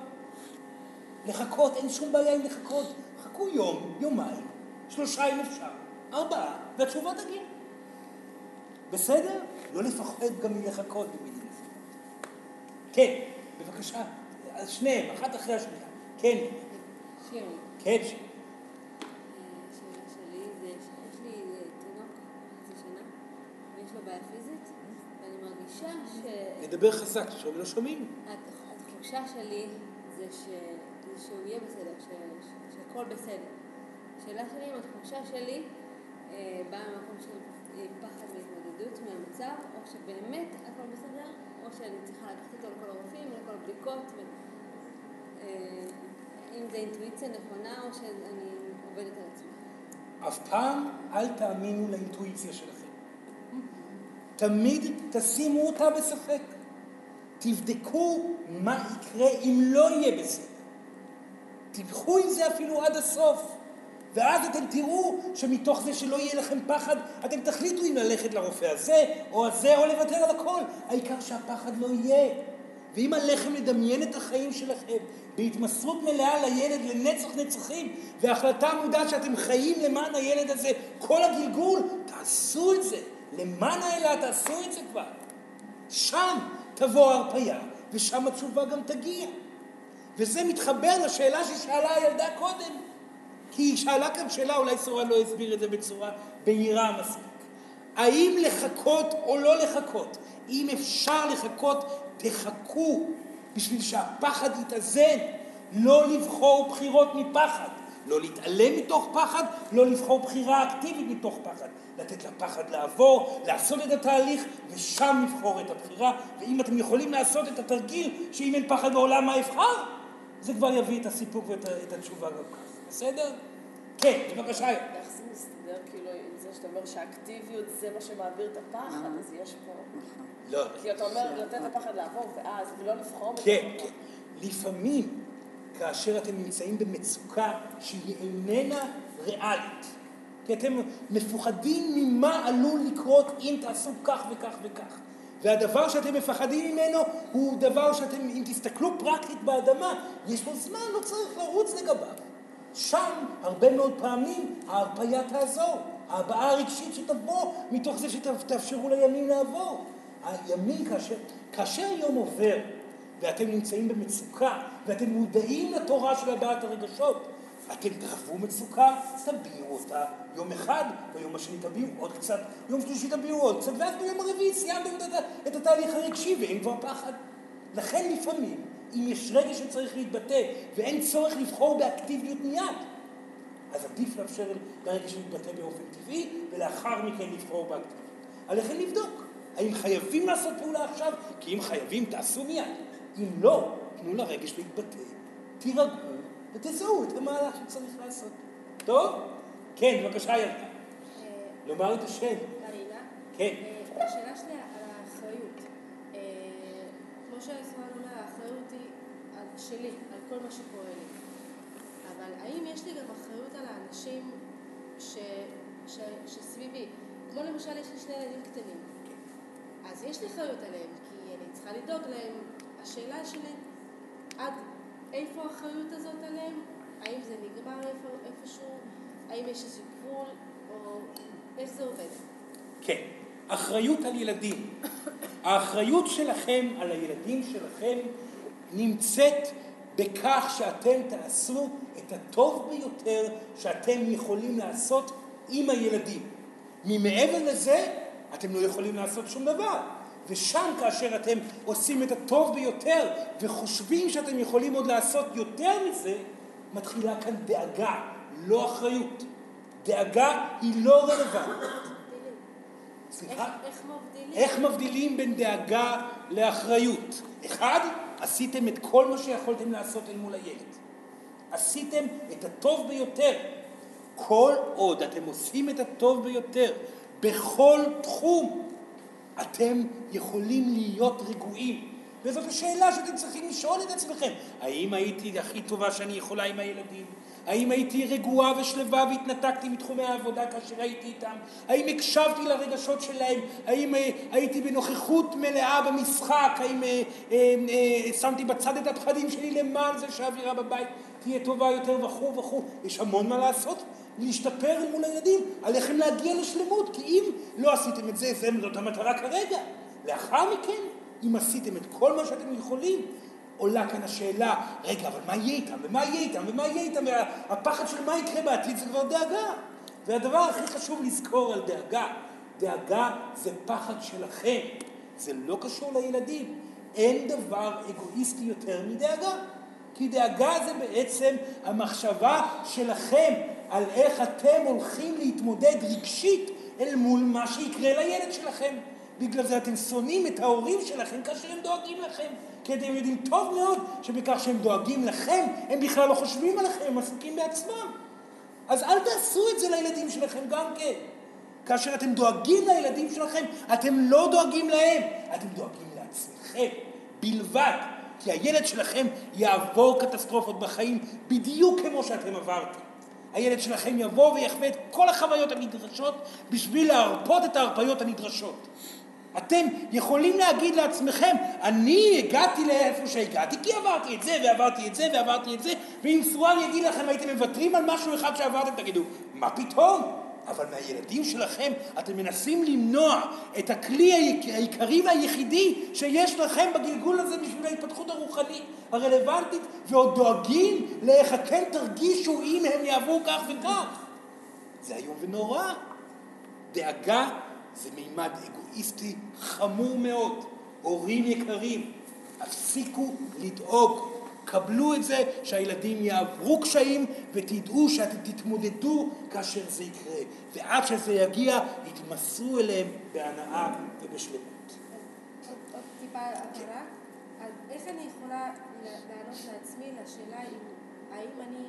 לחכות, אין שום בעיה עם לחכות. חכו יום, יומיים, שלושה אם אפשר, ארבעה, והתשובה תגיע. בסדר? לא לפחד גם מלחכות במילים. כן, בבקשה, אז שניהם, אחת אחרי השנייה. כן, שירלי. כן, ש- השאלה שלי זה שיש לי אה, לדבר חזק, עכשיו לא שומעים. שהתחושה שלי זה ש- שהוא יהיה בסדר, ש- ש- שהכל בסדר. השאלה שלי אם התחושה שלי אה, באה ממקום של אה, פחד והתמודדות מהמצב, או שבאמת הכל בסדר, או שאני צריכה לקחת אותו לכל הרופאים, לכל הבדיקות. אה, אם זה אינטואיציה נכונה, או שאני עובדת על עצמי. אף פעם אל תאמינו לאינטואיציה שלכם. תמיד תשימו אותה בספק. תבדקו מה יקרה אם לא יהיה בסדר. תלכו עם זה אפילו עד הסוף. ואז אתם תראו שמתוך זה שלא יהיה לכם פחד, אתם תחליטו אם ללכת לרופא הזה או הזה או לוותר על הכל. העיקר שהפחד לא יהיה. ואם עליכם לדמיין את החיים שלכם בהתמסרות מלאה לילד לנצח נצחים, והחלטה מודעת שאתם חיים למען הילד הזה כל הגלגול, תעשו את זה. למען הילד תעשו את זה כבר. שם תבוא ההרפייה, ושם התשובה גם תגיע. וזה מתחבר לשאלה ששאלה הילדה קודם. כי היא שאלה כאן שאלה, אולי סורן לא הסביר את זה בצורה בהירה מספיק. האם לחכות או לא לחכות? אם אפשר לחכות, תחכו בשביל שהפחד יתאזן. לא לבחור בחירות מפחד. לא להתעלם מתוך פחד, לא לבחור בחירה אקטיבית מתוך פחד. לתת לפחד לעבור, לעשות את התהליך, ושם לבחור את הבחירה. ואם אתם יכולים לעשות את התרגיל, שאם אין פחד בעולם, מה אבחר? זה כבר יביא את הסיפוק ואת התשובה גם כך. בסדר? כן, בבקשה. איך זה מסתדר כאילו עם זה שאתה אומר שהאקטיביות זה מה שמעביר את הפחד, אז יש פה... לא. כי אתה אומר לתת לפחד לעבור ואז, ולא לבחור כן, כן. לפעמים, כאשר אתם נמצאים במצוקה שהיא איננה ריאלית, כי אתם מפוחדים ממה עלול לקרות אם תעשו כך וכך וכך. והדבר שאתם מפחדים ממנו הוא דבר שאתם, אם תסתכלו פרקטית באדמה, יש לו זמן, לא צריך לרוץ לגביו. שם הרבה מאוד פעמים ההרפאיה תעזור, ההבעה הרגשית שתבוא מתוך זה שתאפשרו לימים לעבור. הימים כאשר, כאשר יום עובר ואתם נמצאים במצוקה ואתם מודעים לתורה של הבעת הרגשות, אתם תחוו מצוקה, תביעו אותה יום אחד, ביום השני תביעו עוד קצת, יום שלישי תביעו עוד קצת, ואז ביום הרביעי סיימתם את התהליך הרגשי ואין כבר פחד. לכן לפעמים אם יש רגע שצריך להתבטא ואין צורך לבחור באקטיביות מיד, אז עדיף לאפשר לרגע להתבטא באופן טבעי ולאחר מכן לבחור באקטיביות. עליכם לבדוק האם חייבים לעשות פעולה עכשיו, כי אם חייבים תעשו מיד. אם לא, תנו לרגש להתבטא, תירגעו ותזהו את המהלך שצריך לעשות. טוב? כן, בבקשה ילדה. אה, לומר את השם. מרינה? כן. אה, השאלה שלי על האחריות. אה, כמו שהסברנו שלי, על כל מה שקורה לי. אבל האם יש לי גם אחריות על האנשים ש, ש, שסביבי? כמו למשל, יש לי שני ילדים קטנים. אז יש לי אחריות עליהם, כי אני צריכה לדאוג להם. השאלה שלי, עד איפה האחריות הזאת עליהם? האם זה נגמר איפה, איפשהו? האם יש איזה גבול? או איך זה עובד? כן, אחריות על ילדים. האחריות שלכם על הילדים שלכם נמצאת בכך שאתם תעשו את הטוב ביותר שאתם יכולים לעשות עם הילדים. ממעבר לזה, אתם לא יכולים לעשות שום דבר. ושם כאשר אתם עושים את הטוב ביותר וחושבים שאתם יכולים עוד לעשות יותר מזה, מתחילה כאן דאגה, לא אחריות. דאגה היא לא רלוונטית. סליחה? איך מבדילים? איך מבדילים בין דאגה לאחריות? אחד, עשיתם את כל מה שיכולתם לעשות אל מול הילד. עשיתם את הטוב ביותר. כל עוד אתם עושים את הטוב ביותר בכל תחום, אתם יכולים להיות רגועים. וזאת השאלה שאתם צריכים לשאול את עצמכם. האם הייתי הכי טובה שאני יכולה עם הילדים? האם הייתי רגועה ושלווה והתנתקתי מתחומי העבודה כאשר הייתי איתם? האם הקשבתי לרגשות שלהם? האם אה, הייתי בנוכחות מלאה במשחק? האם אה, אה, אה, שמתי בצד את הפחדים שלי למען זה שהאווירה בבית תהיה טובה יותר וכו' וכו'? יש המון מה לעשות ולהשתפר מול הילדים. עליכם להגיע לשלמות, כי אם לא עשיתם את זה, זאת המטרה כרגע. לאחר מכן, אם עשיתם את כל מה שאתם יכולים, עולה כאן השאלה, רגע, אבל מה יהיה איתם, ומה יהיה איתם, ומה יהיה איתם, והפחד של מה יקרה בעתיד זה כבר דאגה. והדבר הכי חשוב לזכור על דאגה, דאגה זה פחד שלכם, זה לא קשור לילדים. אין דבר אגואיסטי יותר מדאגה. כי דאגה זה בעצם המחשבה שלכם על איך אתם הולכים להתמודד רגשית אל מול מה שיקרה לילד שלכם. בגלל זה אתם שונאים את ההורים שלכם כאשר הם דואגים לכם. כי אתם יודעים טוב מאוד שבכך שהם דואגים לכם, הם בכלל לא חושבים עליכם, הם עסוקים בעצמם. אז אל תעשו את זה לילדים שלכם גם כן. כאשר אתם דואגים לילדים שלכם, אתם לא דואגים להם, אתם דואגים לעצמכם בלבד. כי הילד שלכם יעבור קטסטרופות בחיים בדיוק כמו שאתם עברתם. הילד שלכם יבוא ויחווה את כל החוויות הנדרשות בשביל להרפות את ההרפיות הנדרשות. אתם יכולים להגיד לעצמכם, אני הגעתי לאיפה שהגעתי כי עברתי את זה ועברתי את זה ועברתי את זה, ואם סורן יגיד לכם הייתם מוותרים על משהו אחד שעברתם, תגידו, מה פתאום? אבל מהילדים שלכם אתם מנסים למנוע את הכלי העיקרי והיחידי שיש לכם בגלגול הזה בשביל ההתפתחות הרוחנית הרלוונטית, ועוד דואגים לאיך אתם תרגישו אם הם יעברו כך וכך. זה איום ונורא. דאגה זה מימד אגואיסטי חמור מאוד. הורים יקרים, הפסיקו לדאוג. קבלו את זה שהילדים יעברו קשיים ותדעו שאתם תתמודדו כאשר זה יקרה. ועד שזה יגיע, יתמסרו אליהם בהנאה ובשלמות. עוד טיפה הבהרה. איך אני יכולה לענות לעצמי לשאלה האם אני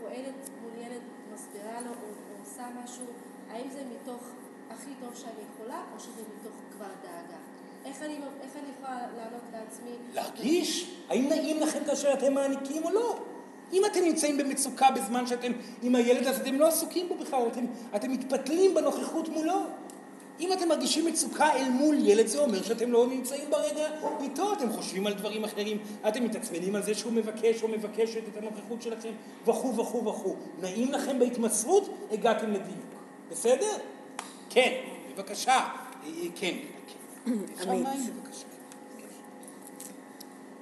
פועלת מול ילד, מסבירה לו או עושה משהו, האם זה מתוך הכי טוב שאני יכולה, או שזה מתוך כבר דאגה? איך אני, איך אני יכולה לענות לעצמי? להרגיש? האם נעים לכם כאשר אתם מעניקים או לא? אם אתם נמצאים במצוקה בזמן שאתם עם הילד הזה, אתם לא עסוקים בו בכלל, אתם, אתם מתפתלים בנוכחות מולו. אם אתם מרגישים מצוקה אל מול ילד, זה אומר שאתם לא נמצאים ברגע איתו, אתם חושבים על דברים אחרים, אתם מתעצמנים על זה שהוא מבקש או מבקשת את הנוכחות שלכם, וכו' וכו' וכו'. נעים לכם בהתמסרות, הגעתם לדיוק. בסדר? כן, בבקשה. אה, כן, כן. עמית.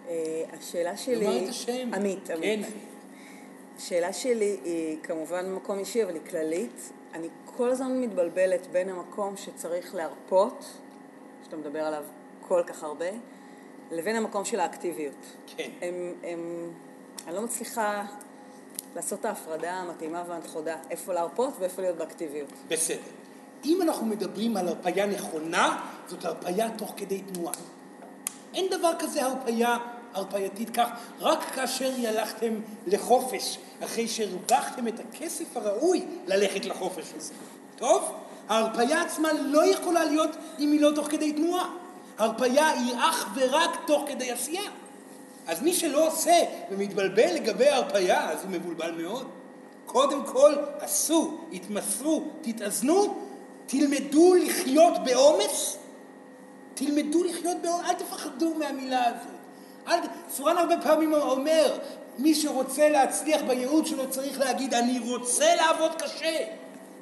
אה, השאלה שלי... לומר את השם. עמית, עמית. כן. השאלה שלי היא כמובן במקום אישי, אבל היא כללית. אני כל הזמן מתבלבלת בין המקום שצריך להרפות, שאתה מדבר עליו כל כך הרבה, לבין המקום של האקטיביות. כן. הם, הם, אני לא מצליחה לעשות את ההפרדה המתאימה והנכונה, איפה להרפות ואיפה להיות באקטיביות. בסדר. אם אנחנו מדברים על הרפאיה נכונה, זאת הרפאיה תוך כדי תנועה. אין דבר כזה הרפאיה הרפייתית כך, רק כאשר הלכתם לחופש, אחרי שהרווחתם את הכסף הראוי ללכת לחופש הזה. טוב? ההרפאיה עצמה לא יכולה להיות אם היא לא תוך כדי תנועה. הרפאיה היא אך ורק תוך כדי עשייה. אז מי שלא עושה ומתבלבל לגבי ההרפאיה, אז הוא מבולבל מאוד. קודם כל, עשו, התמסרו, תתאזנו, תלמדו לחיות באומץ, תלמדו לחיות באומץ, אל תפחדו מהמילה הזאת. אל, סורן הרבה פעמים אומר, מי שרוצה להצליח בייעוד שלו צריך להגיד, אני רוצה לעבוד קשה.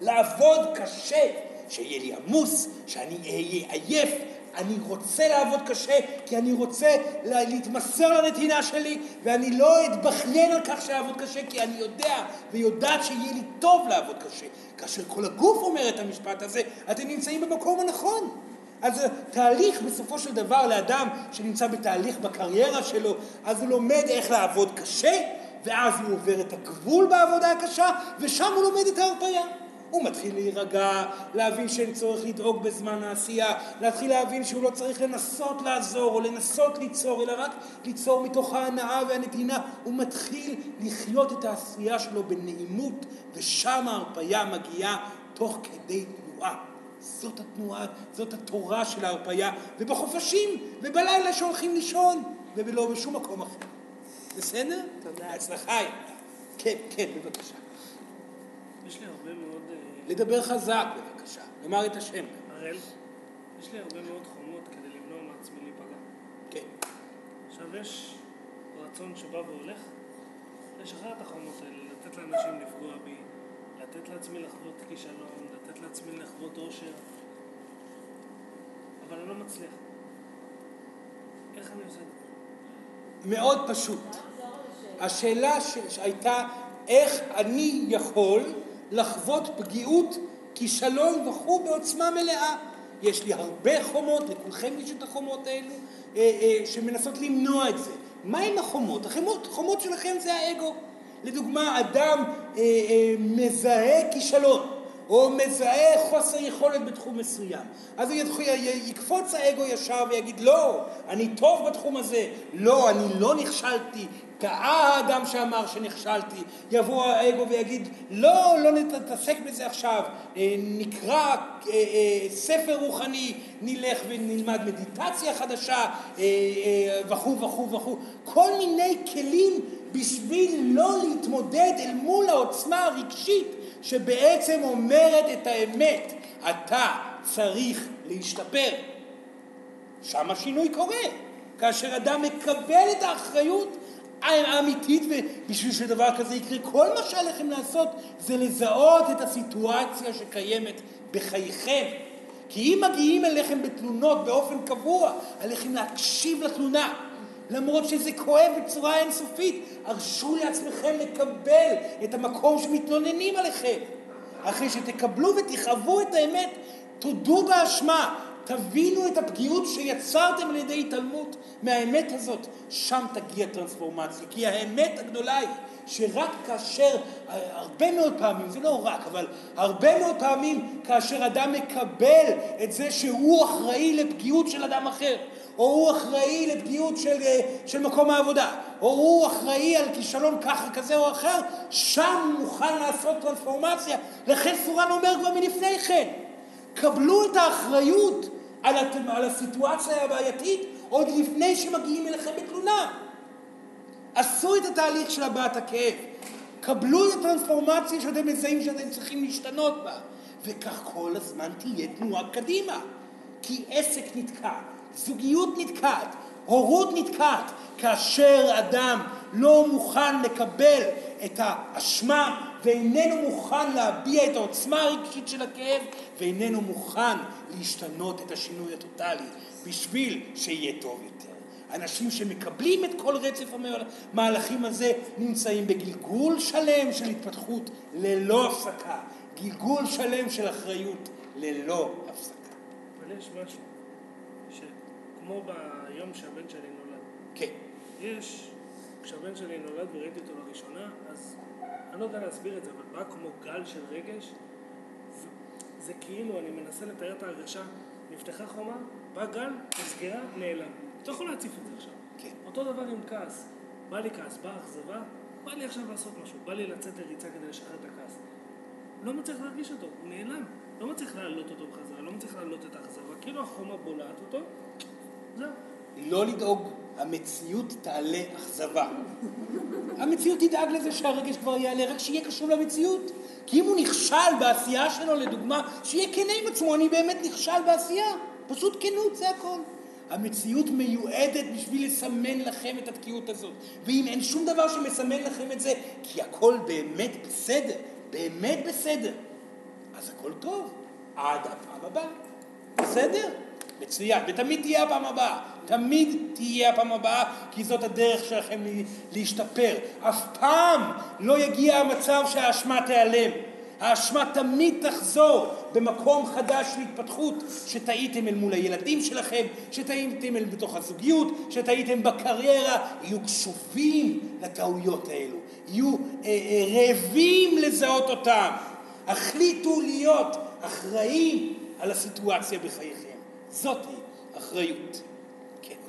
לעבוד קשה, שיהיה לי עמוס, שאני אהיה עייף, אני רוצה לעבוד קשה כי אני רוצה להתמסר לנתינה שלי ואני לא אתבכיין על כך שאעבוד קשה כי אני יודע ויודעת שיהיה לי טוב לעבוד קשה. כאשר כל הגוף אומר את המשפט הזה, אתם נמצאים במקום הנכון. אז תהליך בסופו של דבר לאדם שנמצא בתהליך בקריירה שלו, אז הוא לומד איך לעבוד קשה, ואז הוא עובר את הגבול בעבודה הקשה, ושם הוא לומד את ההרפאיה. הוא מתחיל להירגע, להבין שאין צורך לדאוג בזמן העשייה, להתחיל להבין שהוא לא צריך לנסות לעזור או לנסות ליצור, אלא רק ליצור מתוך ההנאה והנתינה. הוא מתחיל לחיות את העשייה שלו בנעימות, ושם ההרפאיה מגיעה תוך כדי תנועה. זאת התנועה, זאת התורה של ההרפאיה, ובחופשים ובלילה שהולכים לישון, ולא בשום מקום אחר. בסדר? תודה. בהצלחה. כן, כן, בבקשה. יש לי לדבר חזק, בבקשה. לומר את השם. הראל, יש לי הרבה מאוד חומות כדי למנוע מעצמי להיפגע. כן. עכשיו יש רצון שבא והולך, לשחרר את החומות האלה, לתת לאנשים לפגוע בי, לתת לעצמי לחוות כישלון, לתת לעצמי לחוות אושר, אבל אני לא מצליח. איך אני עושה את זה? מאוד פשוט. השאלה שהייתה איך אני יכול לחוות פגיעות, כישלון וכו' בעוצמה מלאה. יש לי הרבה חומות, לכולכם יש את החומות האלו, אה, אה, שמנסות למנוע את זה. מהם החומות? החומות, החומות שלכם זה האגו. לדוגמה, אדם אה, מזהה כישלון. או מזהה חוסר יכולת בתחום מסוים. אז הוא יקפוץ האגו ישר ויגיד, לא, אני טוב בתחום הזה, לא, אני לא נכשלתי, טעה האדם שאמר שנכשלתי, יבוא האגו ויגיד, לא, לא נתעסק בזה עכשיו, אה, נקרא אה, אה, ספר רוחני, נלך ונלמד מדיטציה חדשה, וכו' וכו' וכו', כל מיני כלים בשביל לא להתמודד אל מול העוצמה הרגשית שבעצם אומרת את האמת. אתה צריך להשתפר. שם השינוי קורה. כאשר אדם מקבל את האחריות האמיתית, ובשביל שדבר כזה יקרה, כל מה שעליכם לעשות זה לזהות את הסיטואציה שקיימת בחייכם. כי אם מגיעים אליכם בתלונות באופן קבוע, עליכם להקשיב לתלונה. למרות שזה כואב בצורה אינסופית, הרשו לעצמכם לקבל את המקום שמתלוננים עליכם. אחרי שתקבלו ותכאבו את האמת, תודו באשמה, תבינו את הפגיעות שיצרתם על ידי התעלמות מהאמת הזאת, שם תגיע טרנספורמציה. כי האמת הגדולה היא שרק כאשר, הרבה מאוד פעמים, זה לא רק, אבל הרבה מאוד פעמים כאשר אדם מקבל את זה שהוא אחראי לפגיעות של אדם אחר, או הוא אחראי לפגיעות של, של מקום העבודה, או הוא אחראי על כישלון ככה כזה או אחר, שם הוא מוכן לעשות טרנספורמציה. לכן סורן אומר כבר מלפני כן, קבלו את האחריות על, הת... על הסיטואציה הבעייתית עוד לפני שמגיעים אליכם בתלונה. עשו את התהליך של הבעת הכאב. קבלו את הטרנספורמציה שאתם מזהים שאתם צריכים להשתנות בה. וכך כל הזמן תהיה תנועה קדימה. כי עסק נתקע, זוגיות נתקעת, הורות נתקעת, כאשר אדם לא מוכן לקבל את האשמה ואיננו מוכן להביע את העוצמה הרגשית של הכאב ואיננו מוכן להשתנות את השינוי הטוטלי בשביל שיהיה טוב יותר. אנשים שמקבלים את כל רצף המהלכים הזה נמצאים בגלגול שלם של התפתחות ללא הפסקה, גלגול שלם של אחריות ללא הפסקה. אבל יש משהו, שכמו ביום שהבן שלי נולד, כן. יש, כשהבן שלי נולד וראיתי אותו לראשונה, אז אני לא יודע להסביר את זה, אבל בא כמו גל של רגש, זה, זה כאילו, אני מנסה לתאר את ההרגשה, נפתחה חומה, בא גל, נסגרה, נעלם. אתה יכול להציף את זה עכשיו. כן. אותו דבר עם כעס. בא לי כעס, באה אכזבה, בא לי עכשיו לעשות משהו, בא לי לצאת לריצה כדי לשחרר את הכעס. לא מצליח להרגיש אותו, הוא נעלם. לא מצליח להעלות אותו בחזרה, לא מצליח להעלות את האכזבה, כאילו החומה בולעת אותו, זהו. לא לדאוג, המציאות תעלה אכזבה. המציאות תדאג לזה שהרגש כבר יעלה, רק שיהיה קשור למציאות. כי אם הוא נכשל בעשייה שלו, לדוגמה, שיהיה כנה עם עצמו, אני באמת נכשל בעשייה. פשוט כנות, זה הכל. המציאות מיועדת בשביל לסמן לכם את התקיעות הזאת. ואם אין שום דבר שמסמן לכם את זה, כי הכל באמת בסדר, באמת בסדר, אז הכל טוב. עד הפעם הבאה. בסדר? מצוין. ותמיד תהיה הפעם הבאה. תמיד תהיה הפעם הבאה, כי זאת הדרך שלכם להשתפר. אף פעם לא יגיע המצב שהאשמה תיעלם. האשמה תמיד תחזור במקום חדש של התפתחות, שטעיתם אל מול הילדים שלכם, שטעיתם אל בתוך הזוגיות, שטעיתם בקריירה, יהיו קשובים לטעויות האלו, יהיו אה, אה, רעבים לזהות אותם. החליטו להיות אחראים על הסיטואציה בחייכם. זאת אחריות.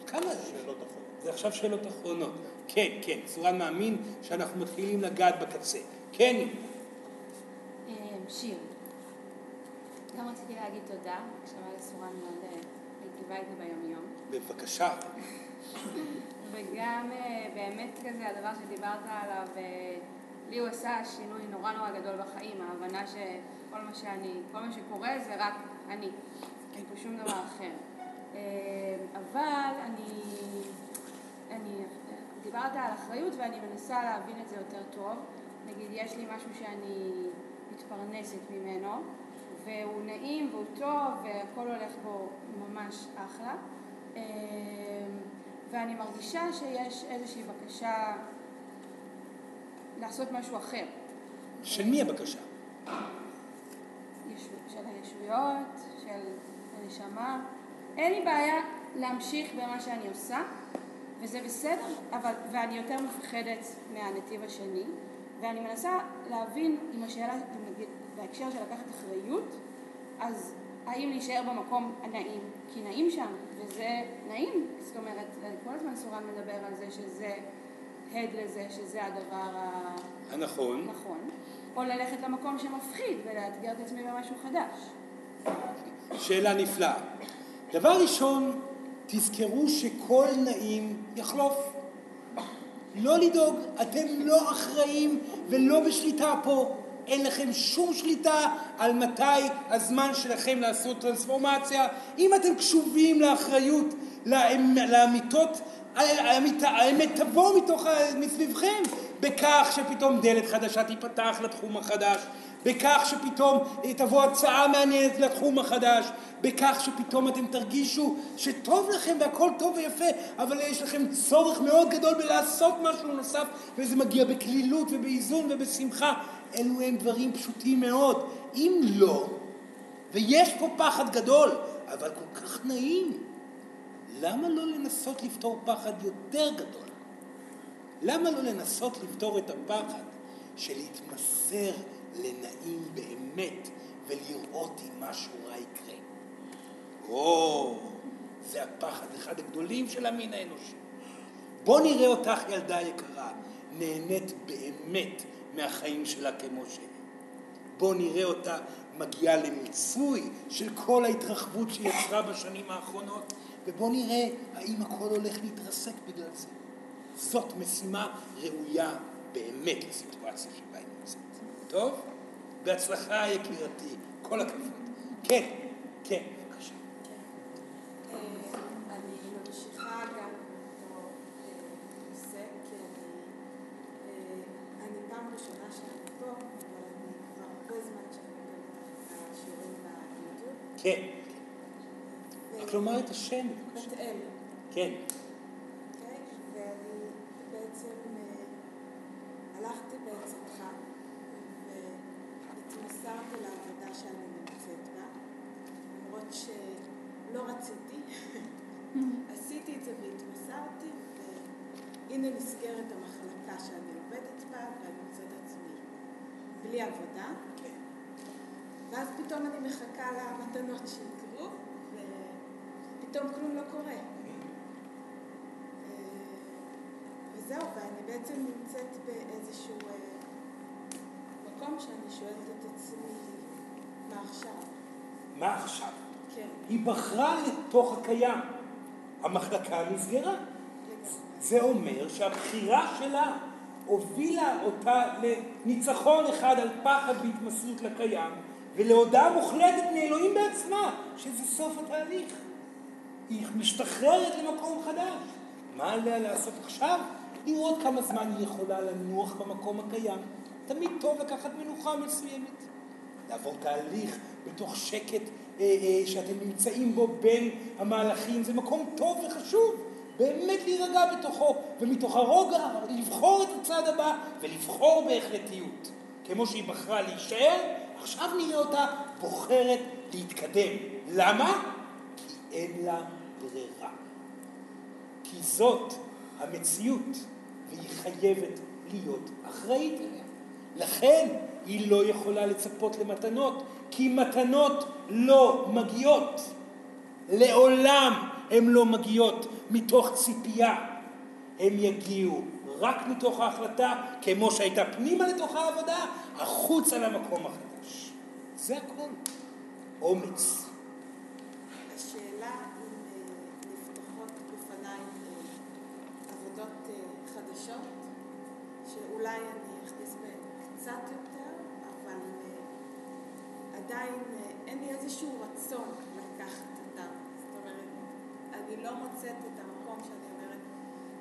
כמה שאלות אחרונות? זה עכשיו שאלות אחרונות. כן, כן, סורן מאמין שאנחנו מתחילים לגעת בקצה. כן, שיר. גם רציתי להגיד תודה, הקשבה לסורן מאוד היטיבה איתי ביום-יום. בבקשה. וגם באמת כזה הדבר שדיברת עליו, לי הוא עשה שינוי נורא נורא גדול בחיים, ההבנה שכל מה שאני, כל מה שקורה זה רק אני, אין פה שום דבר אחר. אבל אני, אני, דיברת על אחריות ואני מנסה להבין את זה יותר טוב. נגיד, יש לי משהו שאני מתפרנסת ממנו, והוא נעים והוא טוב והכל הולך בו ממש אחלה. ואני מרגישה שיש איזושהי בקשה לעשות משהו אחר. של מי הבקשה? של הישויות, של הנשמה. אין לי בעיה להמשיך במה שאני עושה, וזה בסדר, אבל, ואני יותר מפחדת מהנתיב השני, ואני מנסה להבין אם השאלה, בהקשר של לקחת אחריות, אז האם להישאר במקום הנעים, כי נעים שם, וזה נעים, זאת אומרת, כל הזמן סורן מדבר על זה שזה הד לזה, שזה הדבר הנכון, נכון, או ללכת למקום שמפחיד ולאתגר את עצמי במשהו חדש. שאלה נפלאה. דבר ראשון, תזכרו שכל נעים יחלוף. לא לדאוג, אתם לא אחראים ולא בשליטה פה. אין לכם שום שליטה על מתי הזמן שלכם לעשות טרנספורמציה. אם אתם קשובים לאחריות, לאמיתות, האמת תבוא מתוך, מסביבכם, בכך שפתאום דלת חדשה תיפתח לתחום החדש, בכך שפתאום תבוא הצעה מעניינת לתחום החדש, בכך שפתאום אתם תרגישו שטוב לכם והכל טוב ויפה, אבל יש לכם צורך מאוד גדול בלעשות משהו נוסף, וזה מגיע בקלילות ובאיזון ובשמחה. אלו הם דברים פשוטים מאוד. אם לא, ויש פה פחד גדול, אבל כל כך נעים, למה לא לנסות לפתור פחד יותר גדול? למה לא לנסות לפתור את הפחד של להתמסר לנעים באמת ולראות אם משהו רע יקרה? או, זה הפחד, אחד הגדולים של המין האנושי. בוא נראה אותך, ילדה יקרה, נהנית באמת מהחיים שלה כמו שהיא. בוא נראה אותה מגיעה למיצוי של כל ההתרחבות שהיא יצרה בשנים האחרונות, ובוא נראה האם הכל הולך להתרסק בגלל זה. זאת משימה ראויה באמת לסיטואציה שבה היא. טוב? בהצלחה יקירתי, כל הכבוד. כן, כן, בבקשה. אני ממשיכה גם אותו נושא, כי אני פעם ראשונה שאני פה, אבל אני כבר הרבה זמן שאני מקבלת את השיעורים ביוטיוב. כן. רק לומר את השם. בת אל. כן. אוקיי? ואני בעצם אה, הלכתי בעצמך והתמסרתי לעבודה שאני נמצאת בה, למרות שלא רציתי. עשיתי את זה והתמסרתי, והנה נסגרת המחלקה שאני עובדת בה, ואני מוצאת עצמי בלי עבודה. ואז פתאום אני מחכה למתנות שיקרו, ופתאום כלום לא קורה. וזהו, ואני בעצם נמצאת באיזשהו אה, מקום שאני שואלת את עצמי, מה עכשיו? מה עכשיו? כן. היא בחרה לתוך הקיים. המחלקה נסגרה. זה אומר שהבחירה שלה הובילה אותה לניצחון אחד על פחד והתמסרות לקיים, ולהודעה מוחלטת מאלוהים בעצמה, שזה סוף התהליך. היא משתחררת למקום חדש. מה עליה לעשות עכשיו? לראות כמה זמן היא יכולה לנוח במקום הקיים. תמיד טוב לקחת מנוחה מסוימת. לעבור תהליך בתוך שקט אה, אה, שאתם נמצאים בו בין המהלכים, זה מקום טוב וחשוב. באמת להירגע בתוכו, ומתוך הרוגע לבחור את הצעד הבא ולבחור בהחלטיות. כמו שהיא בחרה להישאר, עכשיו נראה אותה בוחרת להתקדם. למה? כי אין לה ברירה. כי זאת המציאות, והיא חייבת להיות אחראית אליה. לכן היא לא יכולה לצפות למתנות, כי מתנות לא מגיעות. לעולם הן לא מגיעות מתוך ציפייה. הן יגיעו רק מתוך ההחלטה, כמו שהייתה פנימה לתוך העבודה, החוצה למקום החדש. זה הכל. אומץ. השאלה אם בפניי אה, קצת יותר, אבל עדיין אין לי איזשהו רצון לקחת אותם. זאת אומרת, אני לא מוצאת את המקום שאני אומרת,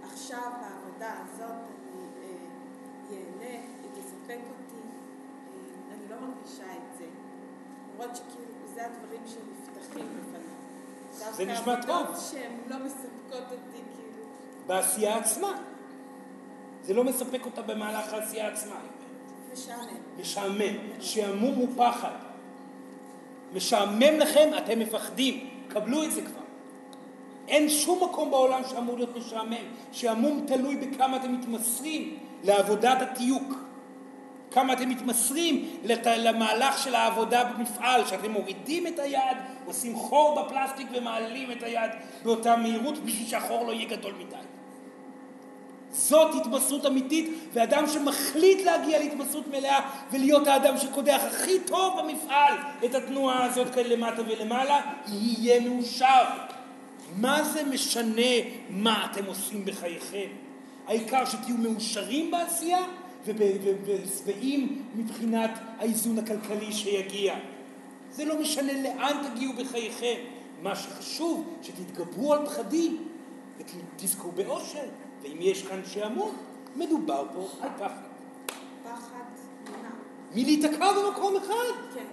עכשיו בעבודה הזאת אני ייהנה, היא תספק אותי, אני לא מרגישה את זה. למרות שכאילו זה הדברים שנפתחים בפניי. זה נשמע טוב. שהן לא מספקות אותי, כאילו. בעשייה עצמה. זה לא מספק אותה במהלך העשייה עצמה. משעמם. שעמום הוא פחד. משעמם לכם, אתם מפחדים. קבלו את זה כבר. אין שום מקום בעולם שאמור להיות משעמם. שעמום תלוי בכמה אתם מתמסרים לעבודת התיוק. כמה אתם מתמסרים לת... למהלך של העבודה במפעל, שאתם מורידים את היד, עושים חור בפלסטיק ומעלים את היד באותה מהירות בשביל שהחור לא יהיה גדול מדי. זאת התמסרות אמיתית, ואדם שמחליט להגיע להתמסרות מלאה ולהיות האדם שקודח הכי טוב במפעל את התנועה הזאת כאן למטה ולמעלה, יהיה מאושר. מה זה משנה מה אתם עושים בחייכם? העיקר שתהיו מאושרים בעשייה ושבעים מבחינת האיזון הכלכלי שיגיע. זה לא משנה לאן תגיעו בחייכם. מה שחשוב, שתתגברו על פחדים ותזכו באושר. ואם יש כאן שעמום, מדובר פה על פחד. פחד? מלהיתקע במקום אחד. כן.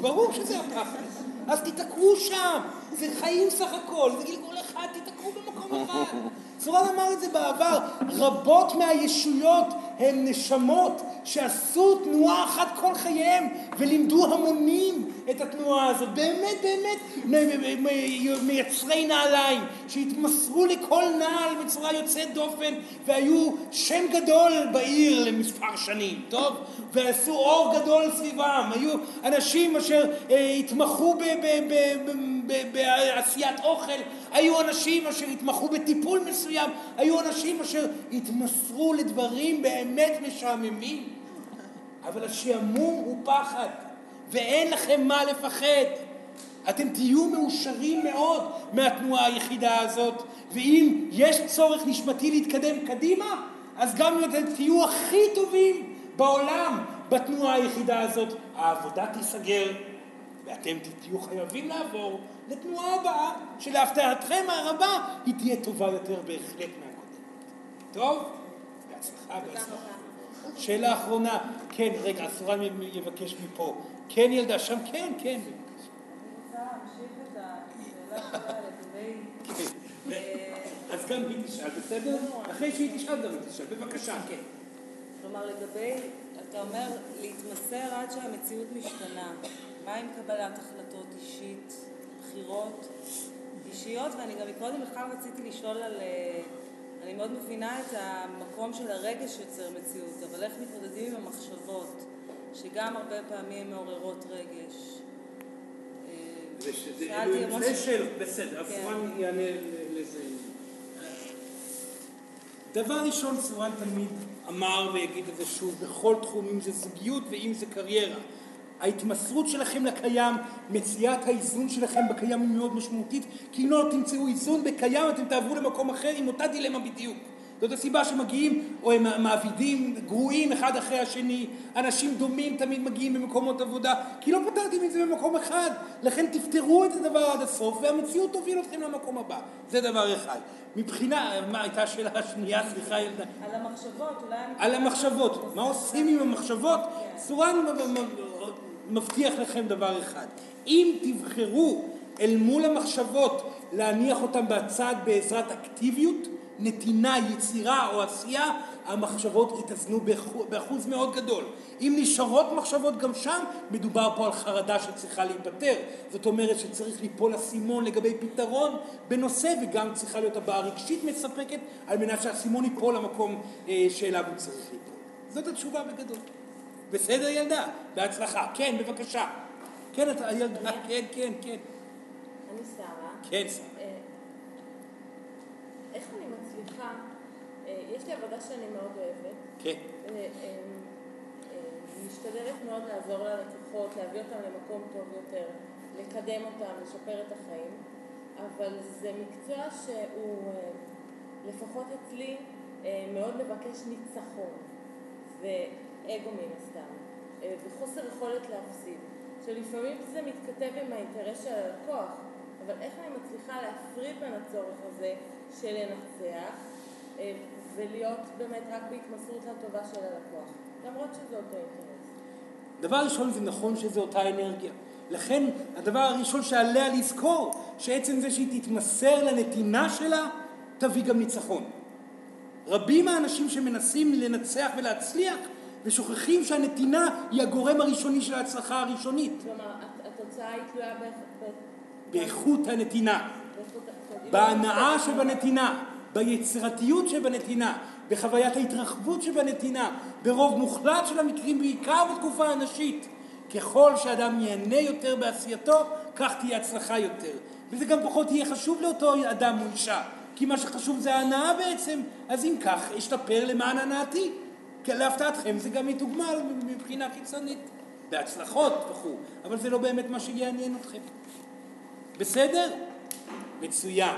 ברור שזה הפחד. אז תיתקעו שם. זה חיים סך הכל, זה גלגול אחד, תיתקעו במקום אחד. סורן אמר את זה בעבר, רבות מהישויות הן נשמות שעשו תנועה אחת כל חייהם ולימדו המונים את התנועה הזאת. באמת באמת מייצרי נעליים שהתמסרו לכל נעל בצורה יוצאת דופן והיו שם גדול בעיר למספר שנים, טוב? ועשו אור גדול סביבם. היו אנשים אשר אה, התמחו ב- ב- ב- ב- בעשיית אוכל, היו אנשים אשר התמחו בטיפול מסוים, היו אנשים אשר התמסרו לדברים באמת משעממים. אבל השעמום הוא פחד, ואין לכם מה לפחד. אתם תהיו מאושרים מאוד מהתנועה היחידה הזאת, ואם יש צורך נשמתי להתקדם קדימה, אז גם אם אתם תהיו הכי טובים בעולם בתנועה היחידה הזאת, העבודה תיסגר, ואתם תהיו חייבים לעבור לתנועה הבאה, שלהפתעתכם הרבה היא תהיה טובה יותר בהחלט מהקודמת. טוב? בהצלחה, בהצלחה. שאלה אחרונה, כן, רגע, סורן יבקש מפה. כן, ילדה, שם, כן, כן. אני רוצה להמשיך את השאלה שלה לגבי... כן. אז גם היא תשאל, בסדר? אחרי שהיא תשאל גם היא תשאל. בבקשה, כן. כלומר, לגבי, אתה אומר, להתמסר עד שהמציאות משתנה. מה עם קבלת החלטות אישית, בחירות אישיות? ואני גם מקודם בכלל רציתי לשאול על... אה, אני מאוד מבינה את המקום של הרגש שיוצר מציאות, אבל איך מתמודדים עם המחשבות, שגם הרבה פעמים מעוררות רגש? אה, שאלתי ממש- זה שאלות, בסדר, אז כן. סורן יענה לזה. דבר ראשון, סורן תמיד אמר ויגיד את זה שוב, בכל תחום, אם זה זוגיות ואם זה קריירה. ההתמסרות שלכם לקיים, מציאת האיזון שלכם בקיים היא מאוד משמעותית, כי אם לא תמצאו איזון בקיים אתם תעברו למקום אחר עם אותה דילמה בדיוק. זאת הסיבה שמגיעים, או הם מעבידים גרועים אחד אחרי השני, אנשים דומים תמיד מגיעים במקומות עבודה, כי לא פתרתם את זה במקום אחד, לכן תפתרו את הדבר עד הסוף, והמציאות תוביל אתכם למקום הבא. זה דבר אחד. מבחינה, מה הייתה השאלה השנייה, סליחה ילדה? על המחשבות, אולי. על המחשבות, מה עושים עם המחשבות? מ- מ- מבטיח לכם דבר אחד, אם תבחרו אל מול המחשבות להניח אותם בצד בעזרת אקטיביות, נתינה, יצירה או עשייה, המחשבות יתאזנו באחו- באחוז מאוד גדול. אם נשארות מחשבות גם שם, מדובר פה על חרדה שצריכה להיפתר. זאת אומרת שצריך ליפול אסימון לגבי פתרון בנושא, וגם צריכה להיות הבעה רגשית מספקת, על מנת שהאסימון ייפול למקום אה, שאליו הוא צריך ליפול. זאת התשובה בגדול. בסדר ילדה? בהצלחה. כן, בבקשה. כן, אתה ילדה, כן, כן, כן. אני שרה. כן, שרה. אה, איך אני מצליחה, אה, יש לי עבודה שאני מאוד אוהבת, כן. אה, משתדלת מאוד לעזור ללקוחות, להביא אותם למקום טוב יותר, לקדם אותם, לשפר את החיים, אבל זה מקצוע שהוא, לפחות אצלי, מאוד מבקש ניצחון, ואגו מן הסתם, אה, וחוסר יכולת להפסיד. שלפעמים זה מתכתב עם האינטרס של הלקוח, אבל איך אני מצליחה להפריד בין הצורך הזה של לנצח אה, ולהיות באמת רק בהתמסרות לטובה של הלקוח, למרות שזה אותו אינטרס. דבר ראשון זה נכון שזו אותה אנרגיה. לכן הדבר הראשון שעליה לזכור, שעצם זה שהיא תתמסר לנתינה שלה, תביא גם ניצחון. רבים האנשים שמנסים לנצח ולהצליח, ושוכחים שהנתינה היא הגורם הראשוני של ההצלחה הראשונית. כלומר, הת- התוצאה היא תלויה באיכות הנתינה, בהנאה שבנתינה, ביצירתיות שבנתינה, בחוויית ההתרחבות שבנתינה, ברוב מוחלט של המקרים, בעיקר בתקופה הנשית. ככל שאדם ייהנה יותר בעשייתו, כך תהיה הצלחה יותר. וזה גם פחות יהיה חשוב לאותו אדם או אישה, כי מה שחשוב זה ההנאה בעצם, אז אם כך, אשתפר למען הנאתי. כי להפתעתכם זה גם יתוגמל מבחינה חיצונית, בהצלחות וכו', אבל זה לא באמת מה שיעניין אתכם. בסדר? מצוין.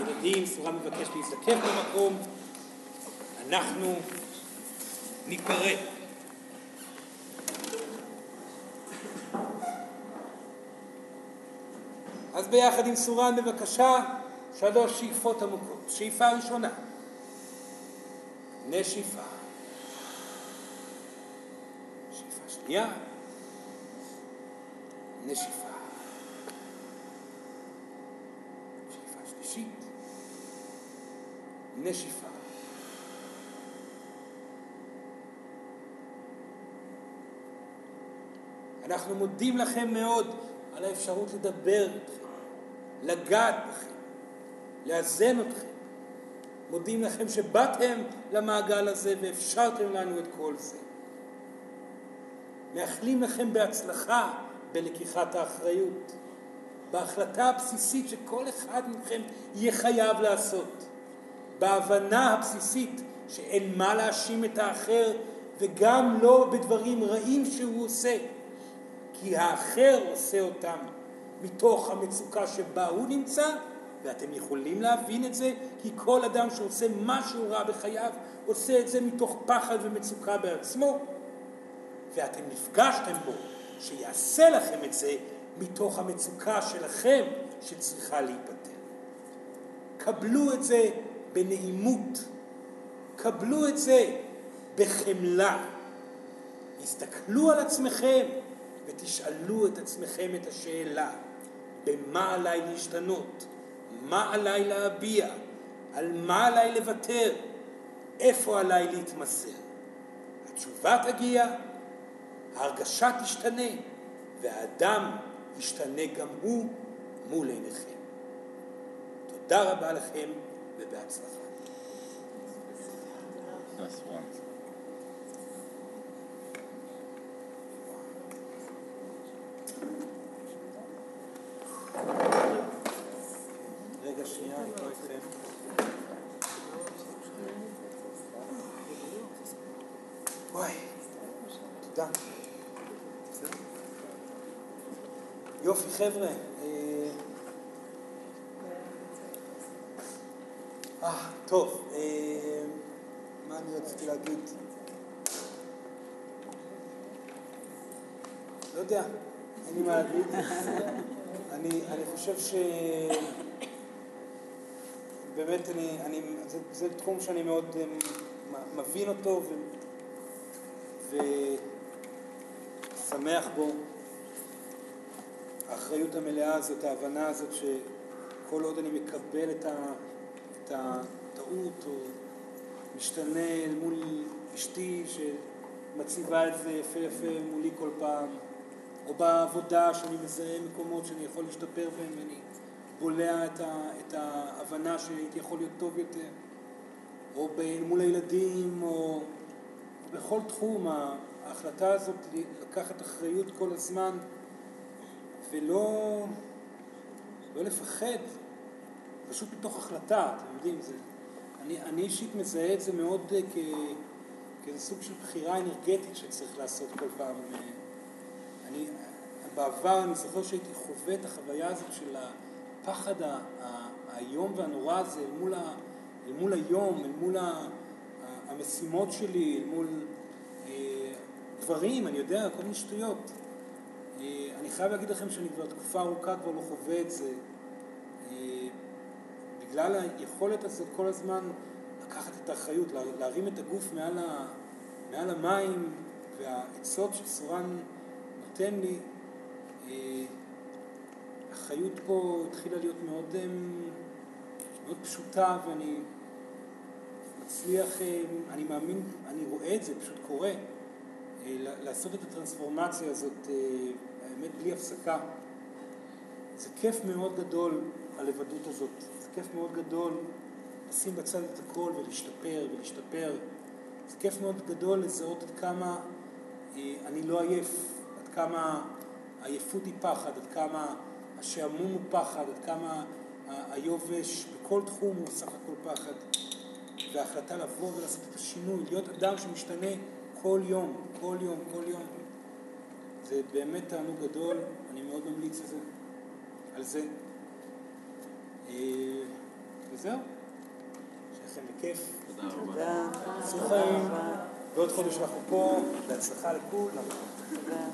ילדים, סורה מבקש להזדקף במקום. אנחנו נקרא. אז ביחד עם סורן בבקשה, שלוש שאיפות עמוקות. שאיפה ראשונה, נשיפה. שאיפה שנייה, נשיפה. שאיפה שלישית, נשיפה. אנחנו מודים לכם מאוד על האפשרות לדבר איתכם, לגעת בכם, לאזן אתכם. מודים לכם שבאתם למעגל הזה ואפשרתם לנו את כל זה. מאחלים לכם בהצלחה בלקיחת האחריות, בהחלטה הבסיסית שכל אחד מכם יהיה חייב לעשות, בהבנה הבסיסית שאין מה להאשים את האחר וגם לא בדברים רעים שהוא עושה, כי האחר עושה אותם מתוך המצוקה שבה הוא נמצא, ואתם יכולים להבין את זה, כי כל אדם שעושה משהו רע בחייו, עושה את זה מתוך פחד ומצוקה בעצמו, ואתם נפגשתם בו, שיעשה לכם את זה מתוך המצוקה שלכם שצריכה להיפטר. קבלו את זה בנעימות, קבלו את זה בחמלה. הסתכלו על עצמכם ותשאלו את עצמכם את השאלה, במה עליי להשתנות? מה עליי להביע? על מה עליי לוותר? איפה עליי להתמסר? התשובה תגיע, ההרגשה תשתנה, והאדם ישתנה גם הוא מול עיניכם. תודה רבה לכם ובהצלחה. אני לא איתכם. וואי, תודה. בסדר? יופי, חבר'ה. אה, אה, טוב, אה, מה אני רציתי להגיד? לא יודע, אין לי מה להגיד. אני, אני חושב ש... באמת, אני, אני, זה, זה תחום שאני מאוד אה, מ- מבין אותו ו, ושמח בו. האחריות המלאה הזאת, ההבנה הזאת שכל עוד אני מקבל את, הטעות או משתנה אל מול אשתי שמציבה את זה יפה יפה מולי כל פעם, או בעבודה שאני מזהה מקומות שאני יכול להשתפר בהם ואני בולע את, ה, את ההבנה שהייתי יכול להיות טוב יותר, או מול הילדים, או בכל תחום, ההחלטה הזאת לקחת אחריות כל הזמן ולא לא לפחד, פשוט מתוך החלטה, אתם יודעים, זה, אני, אני אישית מזהה את זה מאוד אה, כ, כאיזה סוג של בחירה אנרגטית שצריך לעשות כל פעם. אה, אני, בעבר אני זוכר שהייתי חווה את החוויה הזאת של הפחד האיום והנורא הזה אל מול, ה, אל מול היום, אל מול ה- המשימות שלי, אל מול אה, דברים, אני יודע, כל מיני שטויות. אה, אני חייב להגיד לכם שאני כבר תקופה ארוכה כבר לא חווה את זה. אה, בגלל היכולת הזאת כל הזמן לקחת את האחריות, לה- להרים את הגוף מעל, ה, מעל המים והעצות שסורן נותן לי, אה, החיות פה התחילה להיות מאוד, מאוד פשוטה ואני מצליח, אני מאמין, אני רואה את זה, פשוט קורה, לעשות את הטרנספורמציה הזאת, האמת, בלי הפסקה. זה כיף מאוד גדול, הלבדות הזאת. זה כיף מאוד גדול לשים בצד את הכל ולהשתפר ולהשתפר. זה כיף מאוד גדול לזהות עד כמה אה, אני לא עייף, עד כמה העייפות היא פחד, עד כמה השעמום הוא פחד, עד כמה היובש בכל תחום הוא סך הכל פחד. וההחלטה לבוא ולעשות את השינוי, להיות אדם שמשתנה כל יום, כל יום, כל יום. זה באמת תענוג גדול, אני מאוד ממליץ על זה. על זה. אה, וזהו. שיהיה לכם בכיף. תודה. עשו חיים. בעוד חודש אנחנו פה, בהצלחה לכולם. תודה.